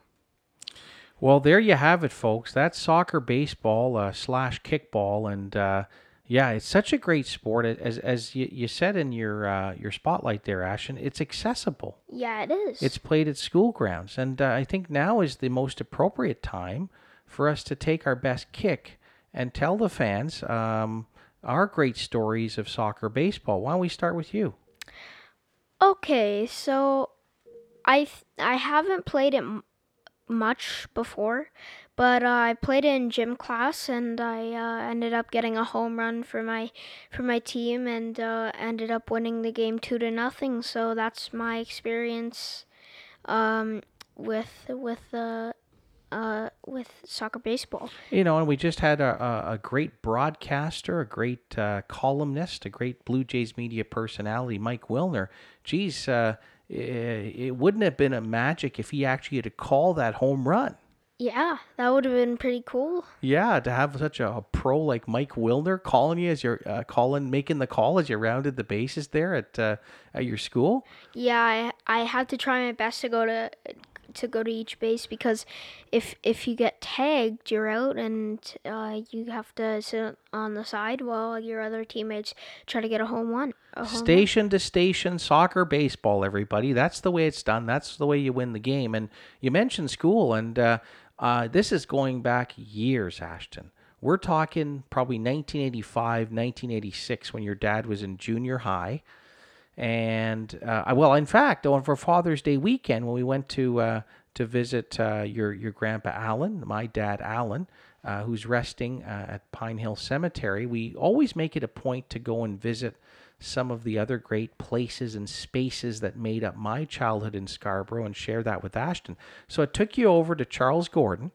Well, there you have it, folks. That's soccer, baseball uh, slash kickball, and uh, yeah, it's such a great sport. As as you, you said in your uh, your spotlight there, Ashton, it's accessible. Yeah, it is. It's played at school grounds, and uh, I think now is the most appropriate time for us to take our best kick and tell the fans um, our great stories of soccer, baseball. Why don't we start with you? Okay, so I th- I haven't played it m- much before, but uh, I played in gym class, and I uh, ended up getting a home run for my for my team, and uh, ended up winning the game two to nothing. So that's my experience um, with with uh, uh, with soccer baseball. You know, and we just had a, a, great broadcaster, a great uh, columnist, a great Blue Jays media personality, Mike Wilner. Geez, uh, it, it wouldn't have been a magic if he actually had to call that home run. Yeah, that would have been pretty cool. Yeah, to have such a, a pro like Mike Wilner calling you as you're uh, calling, making the call as you rounded the bases there at uh, at your school. Yeah, I I had to try my best to go to to go to each base because if if you get tagged, you're out, and uh, you have to sit on the side while your other teammates try to get a home run. A home. Station to station, soccer, baseball, everybody. That's the way it's done. That's the way you win the game. And you mentioned school, and uh, uh, this is going back years, Ashton. We're talking probably 1985, 1986, when your dad was in junior high. And uh, well, in fact, on for Father's Day weekend, when we went to uh, to visit uh, your your grandpa Alan, my dad Alan, uh, who's resting uh, at Pine Hill Cemetery, we always make it a point to go and visit some of the other great places and spaces that made up my childhood in Scarborough and share that with Ashton. So I took you over to Charles Gordon,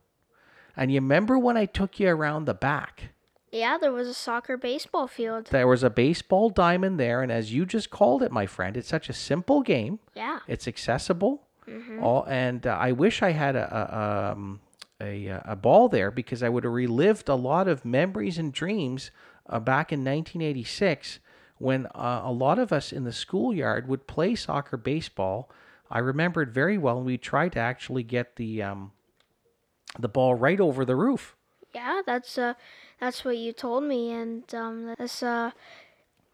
and you remember when I took you around the back? Yeah, there was a soccer baseball field. There was a baseball diamond there, and as you just called it, my friend, it's such a simple game. Yeah. It's accessible. Mm-hmm. All and uh, I wish I had a a, um, a a ball there because I would have relived a lot of memories and dreams uh, back in 1986 when uh, a lot of us in the schoolyard would play soccer baseball. I remember it very well, and we tried to actually get the um, the ball right over the roof. Yeah, that's uh that's what you told me and um that's uh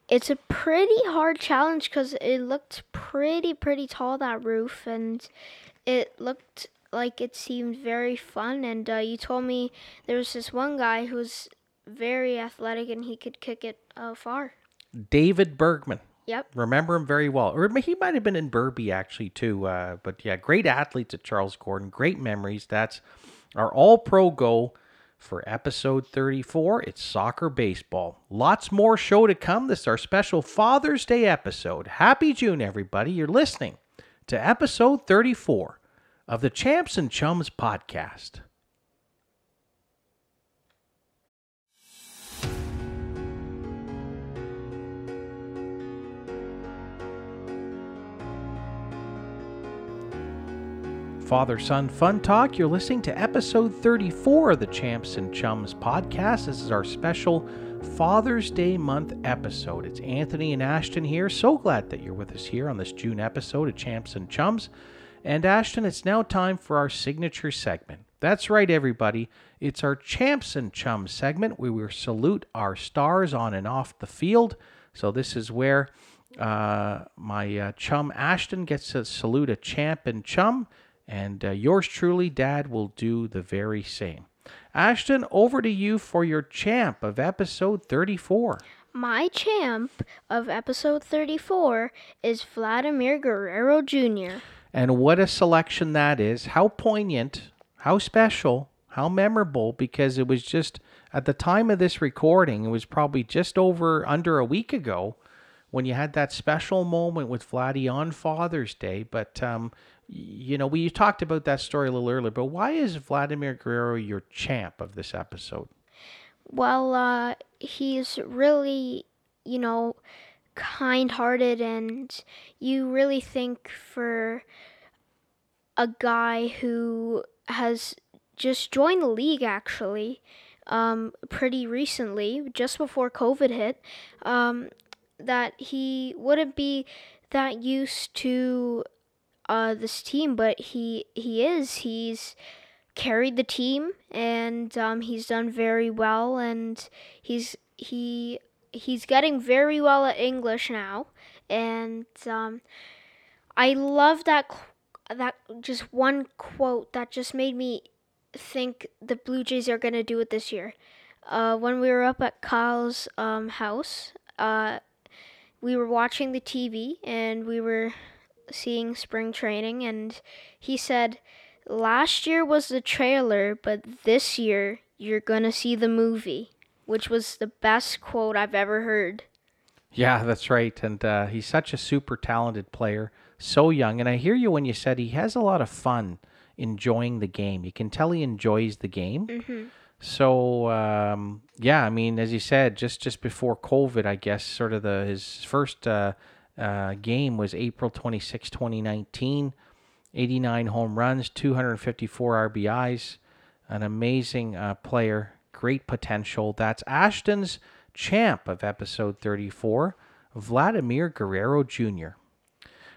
it's a pretty hard challenge cuz it looked pretty pretty tall that roof and it looked like it seemed very fun and uh, you told me there was this one guy who was very athletic and he could kick it uh, far. David Bergman. Yep. Remember him very well. Or he might have been in Burby actually too. Uh, but yeah, great athletes at Charles Gordon. Great memories. That's our All Pro Go for episode 34. It's soccer baseball. Lots more show to come. This is our special Father's Day episode. Happy June, everybody. You're listening to episode 34 of the Champs and Chums podcast. Father Son Fun Talk. You're listening to episode 34 of the Champs and Chums podcast. This is our special Father's Day month episode. It's Anthony and Ashton here. So glad that you're with us here on this June episode of Champs and Chums. And Ashton, it's now time for our signature segment. That's right, everybody. It's our Champs and Chums segment where we salute our stars on and off the field. So this is where uh, my uh, chum Ashton gets to salute a champ and chum, and uh, yours truly, Dad, will do the very same. Ashton, over to you for your champ of episode 34. My champ of episode 34 is Vladimir Guerrero Jr. And what a selection that is. How poignant, how special, how memorable, because it was just at the time of this recording, it was probably just over under a week ago when you had that special moment with Vladdy on Father's Day. But, um, you know, we talked about that story a little earlier, but why is Vladimir Guerrero your champ of this episode? Well, uh, he's really, you know, kind-hearted and you really think for a guy who has just joined the league actually um, pretty recently, just before COVID hit, um, that he wouldn't be that used to uh, this team, but he he is. He's carried the team and um, he's done very well, and he's he he's getting very well at English now, and um, I love that that just one quote that just made me think the Blue Jays are gonna do it this year. Uh, when we were up at Kyle's um, house, uh, we were watching the TV and we were seeing spring training, and he said, "Last year was the trailer, but this year you're gonna see the movie," which was the best quote I've ever heard. Yeah, that's right. And uh, he's such a super talented player, so young. And I hear you when you said he has a lot of fun enjoying the game. You can tell he enjoys the game. Mm-hmm. So um, yeah, I mean, as you said, just just before COVID, I guess sort of the his first uh, uh, game was April 26, 2019. 89 home runs, 254 RBIs, an amazing uh, player, great potential. That's Ashton's champ of episode 34, Vladimir Guerrero Jr.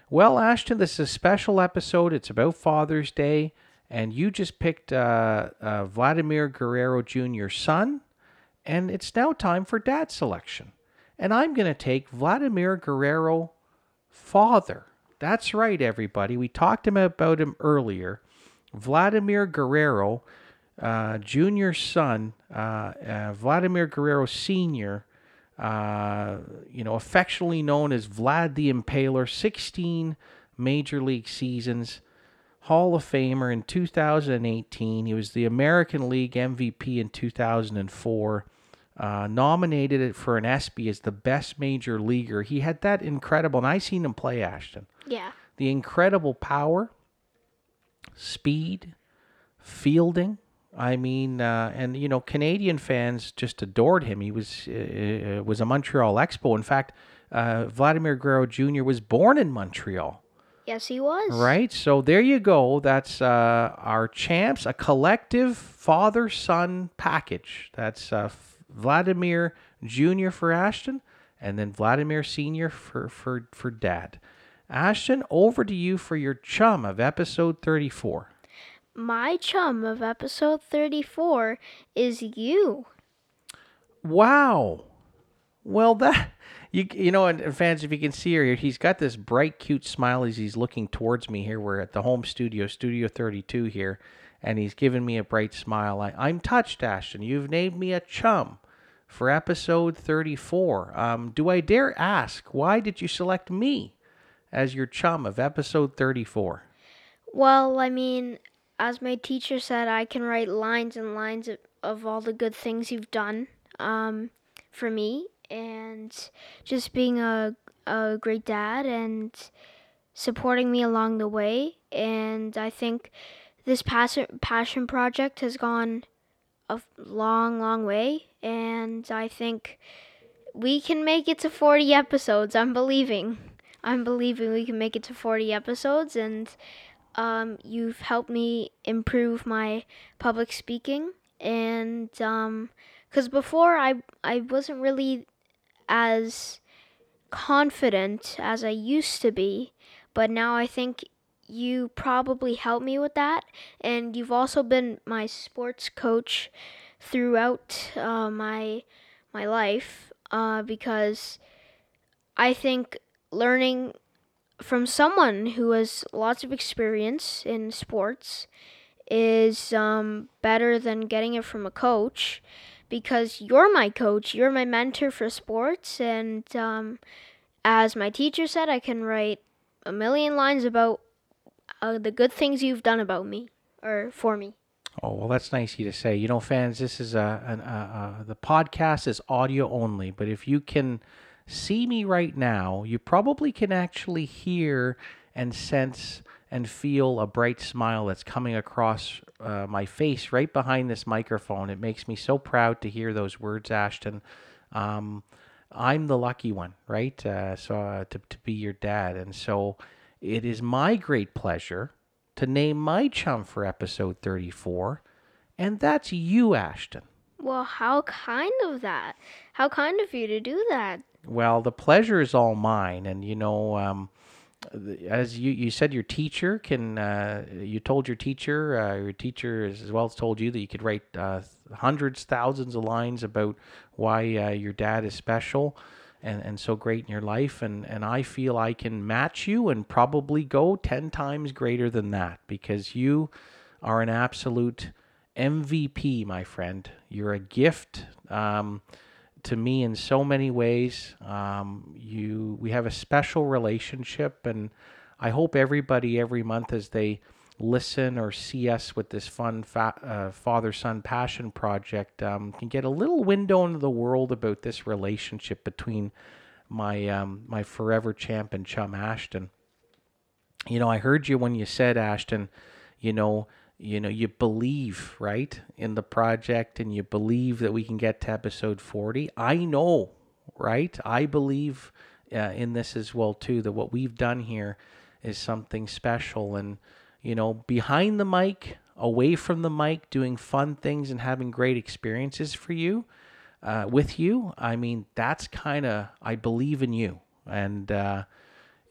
Well, Ashton, this is a special episode. It's about Father's Day, and you just picked uh, uh, Vladimir Guerrero Jr.'s son, and it's now time for dad selection. And I'm going to take Vladimir Guerrero father. That's right, everybody. We talked about him earlier. Vladimir Guerrero, uh, Jr.'s son, uh, uh, Vladimir Guerrero Sr., uh, you know, affectionately known as Vlad the Impaler, 16 major league seasons, Hall of Famer in 2018. He was the American League MVP in 2004. Uh, nominated it for an ESPY as the best major leaguer. He had that incredible, and I seen him play Ashton. Yeah. The incredible power, speed, fielding, I mean, uh, and you know, Canadian fans just adored him. He was uh, uh, was a Montreal Expo. In fact, uh, Vladimir Guerrero Jr. was born in Montreal. Yes, he was. Right. So there you go. That's uh, our champs, a collective father son package. That's uh, Vladimir Jr. for Ashton, and then Vladimir Sr. for for for Dad. Ashton, over to you for your chum of episode thirty four my chum of episode 34 is you. Wow. Well, that you you know, and, fans, if you can see her here, he's got this bright, cute smile as he's looking towards me. Here, we're at the home studio, Studio Thirty Two here, and he's giving me a bright smile. I, I'm touched, Ashton. You've named me a chum for episode thirty four. Um, do I dare ask why did you select me as your chum of episode thirty four? Well, I mean, as my teacher said, I can write lines and lines of, of all the good things you've done um, for me, and just being a a great dad and supporting me along the way. And I think this passion passion project has gone a long, long way, and I think we can make it to 40 episodes. I'm believing. I'm believing we can make it to 40 episodes, and um, you've helped me improve my public speaking, and because um, before I I wasn't really as confident as I used to be, but now I think you probably helped me with that, and you've also been my sports coach throughout uh, my my life uh, because I think learning from someone who has lots of experience in sports is um, better than getting it from a coach because you're my coach, you're my mentor for sports, and um, as my teacher said, I can write a million lines about uh, the good things you've done about me or for me. Oh well, that's nice of you to say. You know, fans, this is a, an, a, a the podcast is audio only, but if you can see me right now, you probably can actually hear and sense and feel a bright smile that's coming across uh, my face right behind this microphone. It makes me so proud to hear those words, Ashton. Um, I'm the lucky one, right? Uh, so uh, to to be your dad, and so it is my great pleasure to name my chum for episode 34, and that's you, Ashton. Well, how kind of that. How kind of you to do that. Well, the pleasure is all mine, and you know, um, as you, you said, your teacher can. Uh, you told your teacher, uh, your teacher as well as told you that you could write uh, hundreds, thousands of lines about why uh, your dad is special and, and so great in your life, and and I feel I can match you and probably go ten times greater than that because you are an absolute MVP, my friend. You're a gift. Um, to me in so many ways. Um, you, we have a special relationship, and I hope everybody every month as they listen or see us with this fun fa- uh, father-son passion project um, can get a little window into the world about this relationship between my um, my forever champ and chum Ashton. You know, I heard you when you said Ashton. You know, you know, you believe right in the project, and you believe that we can get to episode forty. I know, right? I believe uh, in this as well too. That what we've done here is something special, and you know, behind the mic, away from the mic, doing fun things and having great experiences for you, uh, with you. I mean, that's kind of I believe in you, and. Uh,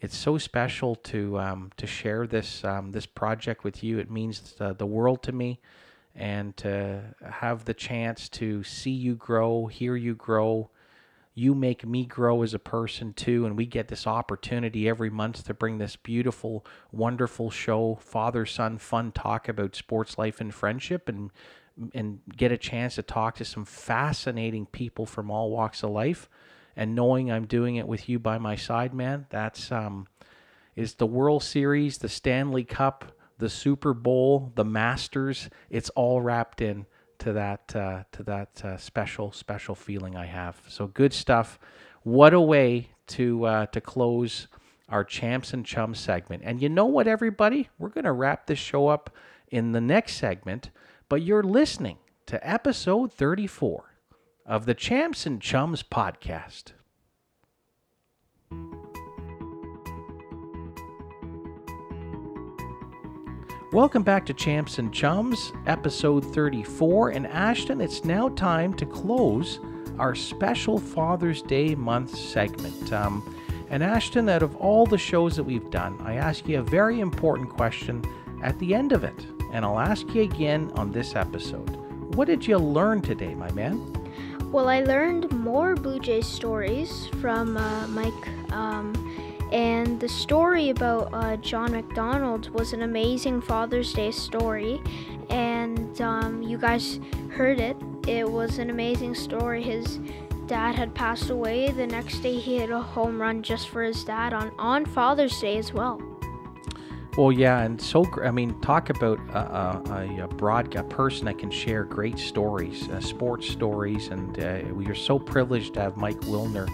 it's so special to um, to share this um, this project with you. It means the, the world to me, and to have the chance to see you grow, hear you grow. You make me grow as a person too, and we get this opportunity every month to bring this beautiful, wonderful show, father son fun talk about sports life and friendship, and and get a chance to talk to some fascinating people from all walks of life and knowing I'm doing it with you by my side, man, that's um, is the World Series, the Stanley Cup, the Super Bowl, the Masters. It's all wrapped in to that uh, to that uh, special special feeling I have. So good stuff. What a way to uh, to close our champs and chums segment. And you know what, everybody, we're gonna wrap this show up in the next segment. But you're listening to episode 34 of the Champs and Chums podcast. Welcome back to Champs and Chums, episode 34. And Ashton, it's now time to close our special Father's Day month segment. Um, and Ashton, out of all the shows that we've done, I ask you a very important question at the end of it. And I'll ask you again on this episode. What did you learn today, my man? Well, I learned more Blue Jays stories from uh, Mike, um, and the story about uh, John McDonald was an amazing Father's Day story, and um, you guys heard it. It was an amazing story. His dad had passed away. The next day, he hit a home run just for his dad on on Father's Day as well. Well, yeah, and so I mean, talk about a, a, a broad a person that can share great stories, uh, sports stories, and uh, we are so privileged to have Mike Wilner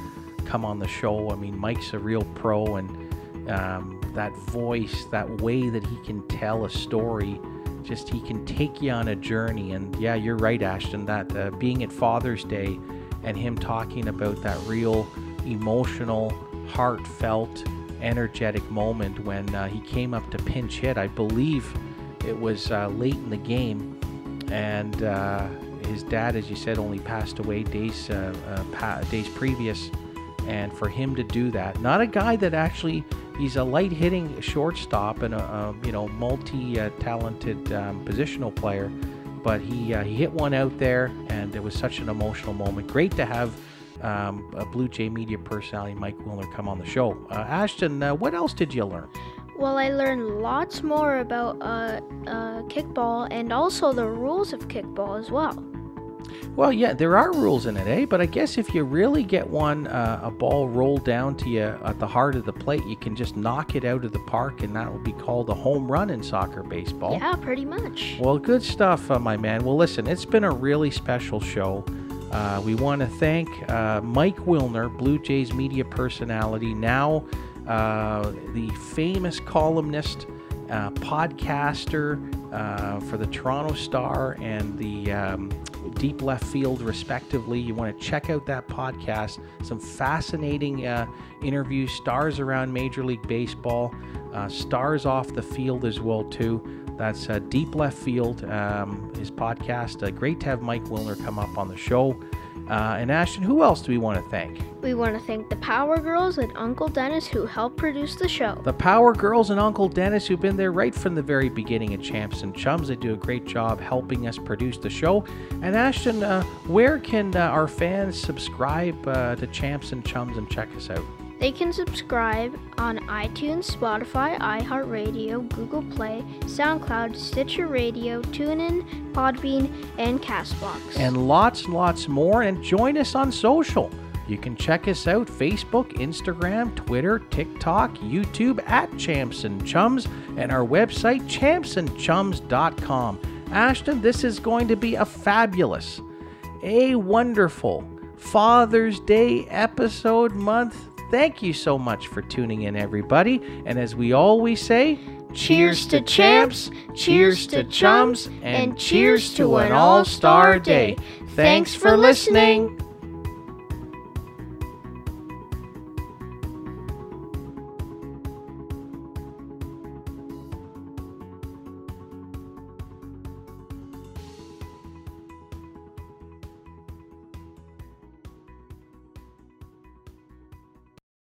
come on the show. I mean, Mike's a real pro, and um, that voice, that way that he can tell a story, just he can take you on a journey. And yeah, you're right, Ashton. That uh, being at Father's Day and him talking about that real emotional, heartfelt energetic moment when uh, he came up to pinch hit. I believe it was uh, late in the game, and uh, his dad, as you said, only passed away days uh, uh, pa- days previous. And for him to do that, not a guy that actually he's a light hitting shortstop and a, a you know multi talented um, positional player, but he uh, he hit one out there, and it was such an emotional moment. Great to have um, a Blue Jay media personality, Mike Wilner, come on the show. Uh, Ashton, uh, what else did you learn? Well, I learned lots more about uh, uh, kickball and also the rules of kickball as well. Well, yeah, there are rules in it, eh? But I guess if you really get one, uh, a ball rolled down to you at the heart of the plate, you can just knock it out of the park, and that will be called a home run in soccer baseball. Yeah, pretty much. Well, good stuff, uh, my man. Well, listen, it's been a really special show. Uh, we want to thank uh, Mike Wilner, Blue Jays media personality, now uh, the famous columnist, uh, podcaster, uh, for the Toronto Star and the um, Deep Left Field, respectively. You want to check out that podcast. Some fascinating uh, interviews, stars around Major League Baseball, uh, stars off the field as well too. That's uh, Deep Left Field, um, his podcast. Uh, great to have Mike Wilner come up on the show. Uh, and Ashton, who else do we want to thank? We want to thank the Power Girls and Uncle Dennis who helped produce the show. The Power Girls and Uncle Dennis, who've been there right from the very beginning at Champs and Chums. They do a great job helping us produce the show. And Ashton, uh, where can uh, our fans subscribe uh, to Champs and Chums and check us out? They can subscribe on iTunes, Spotify, iHeartRadio, Google Play, SoundCloud, Stitcher Radio, TuneIn, Podbean, and Castbox. And lots and lots more. And join us on social. You can check us out Facebook, Instagram, Twitter, TikTok, YouTube at Champs and Chums, and our website, champsandchums.com. Ashton, this is going to be a fabulous, a wonderful Father's Day episode month Thank you so much for tuning in, everybody. And as we always say, cheers to champs, cheers to chums, and cheers to an all star day. Thanks for listening.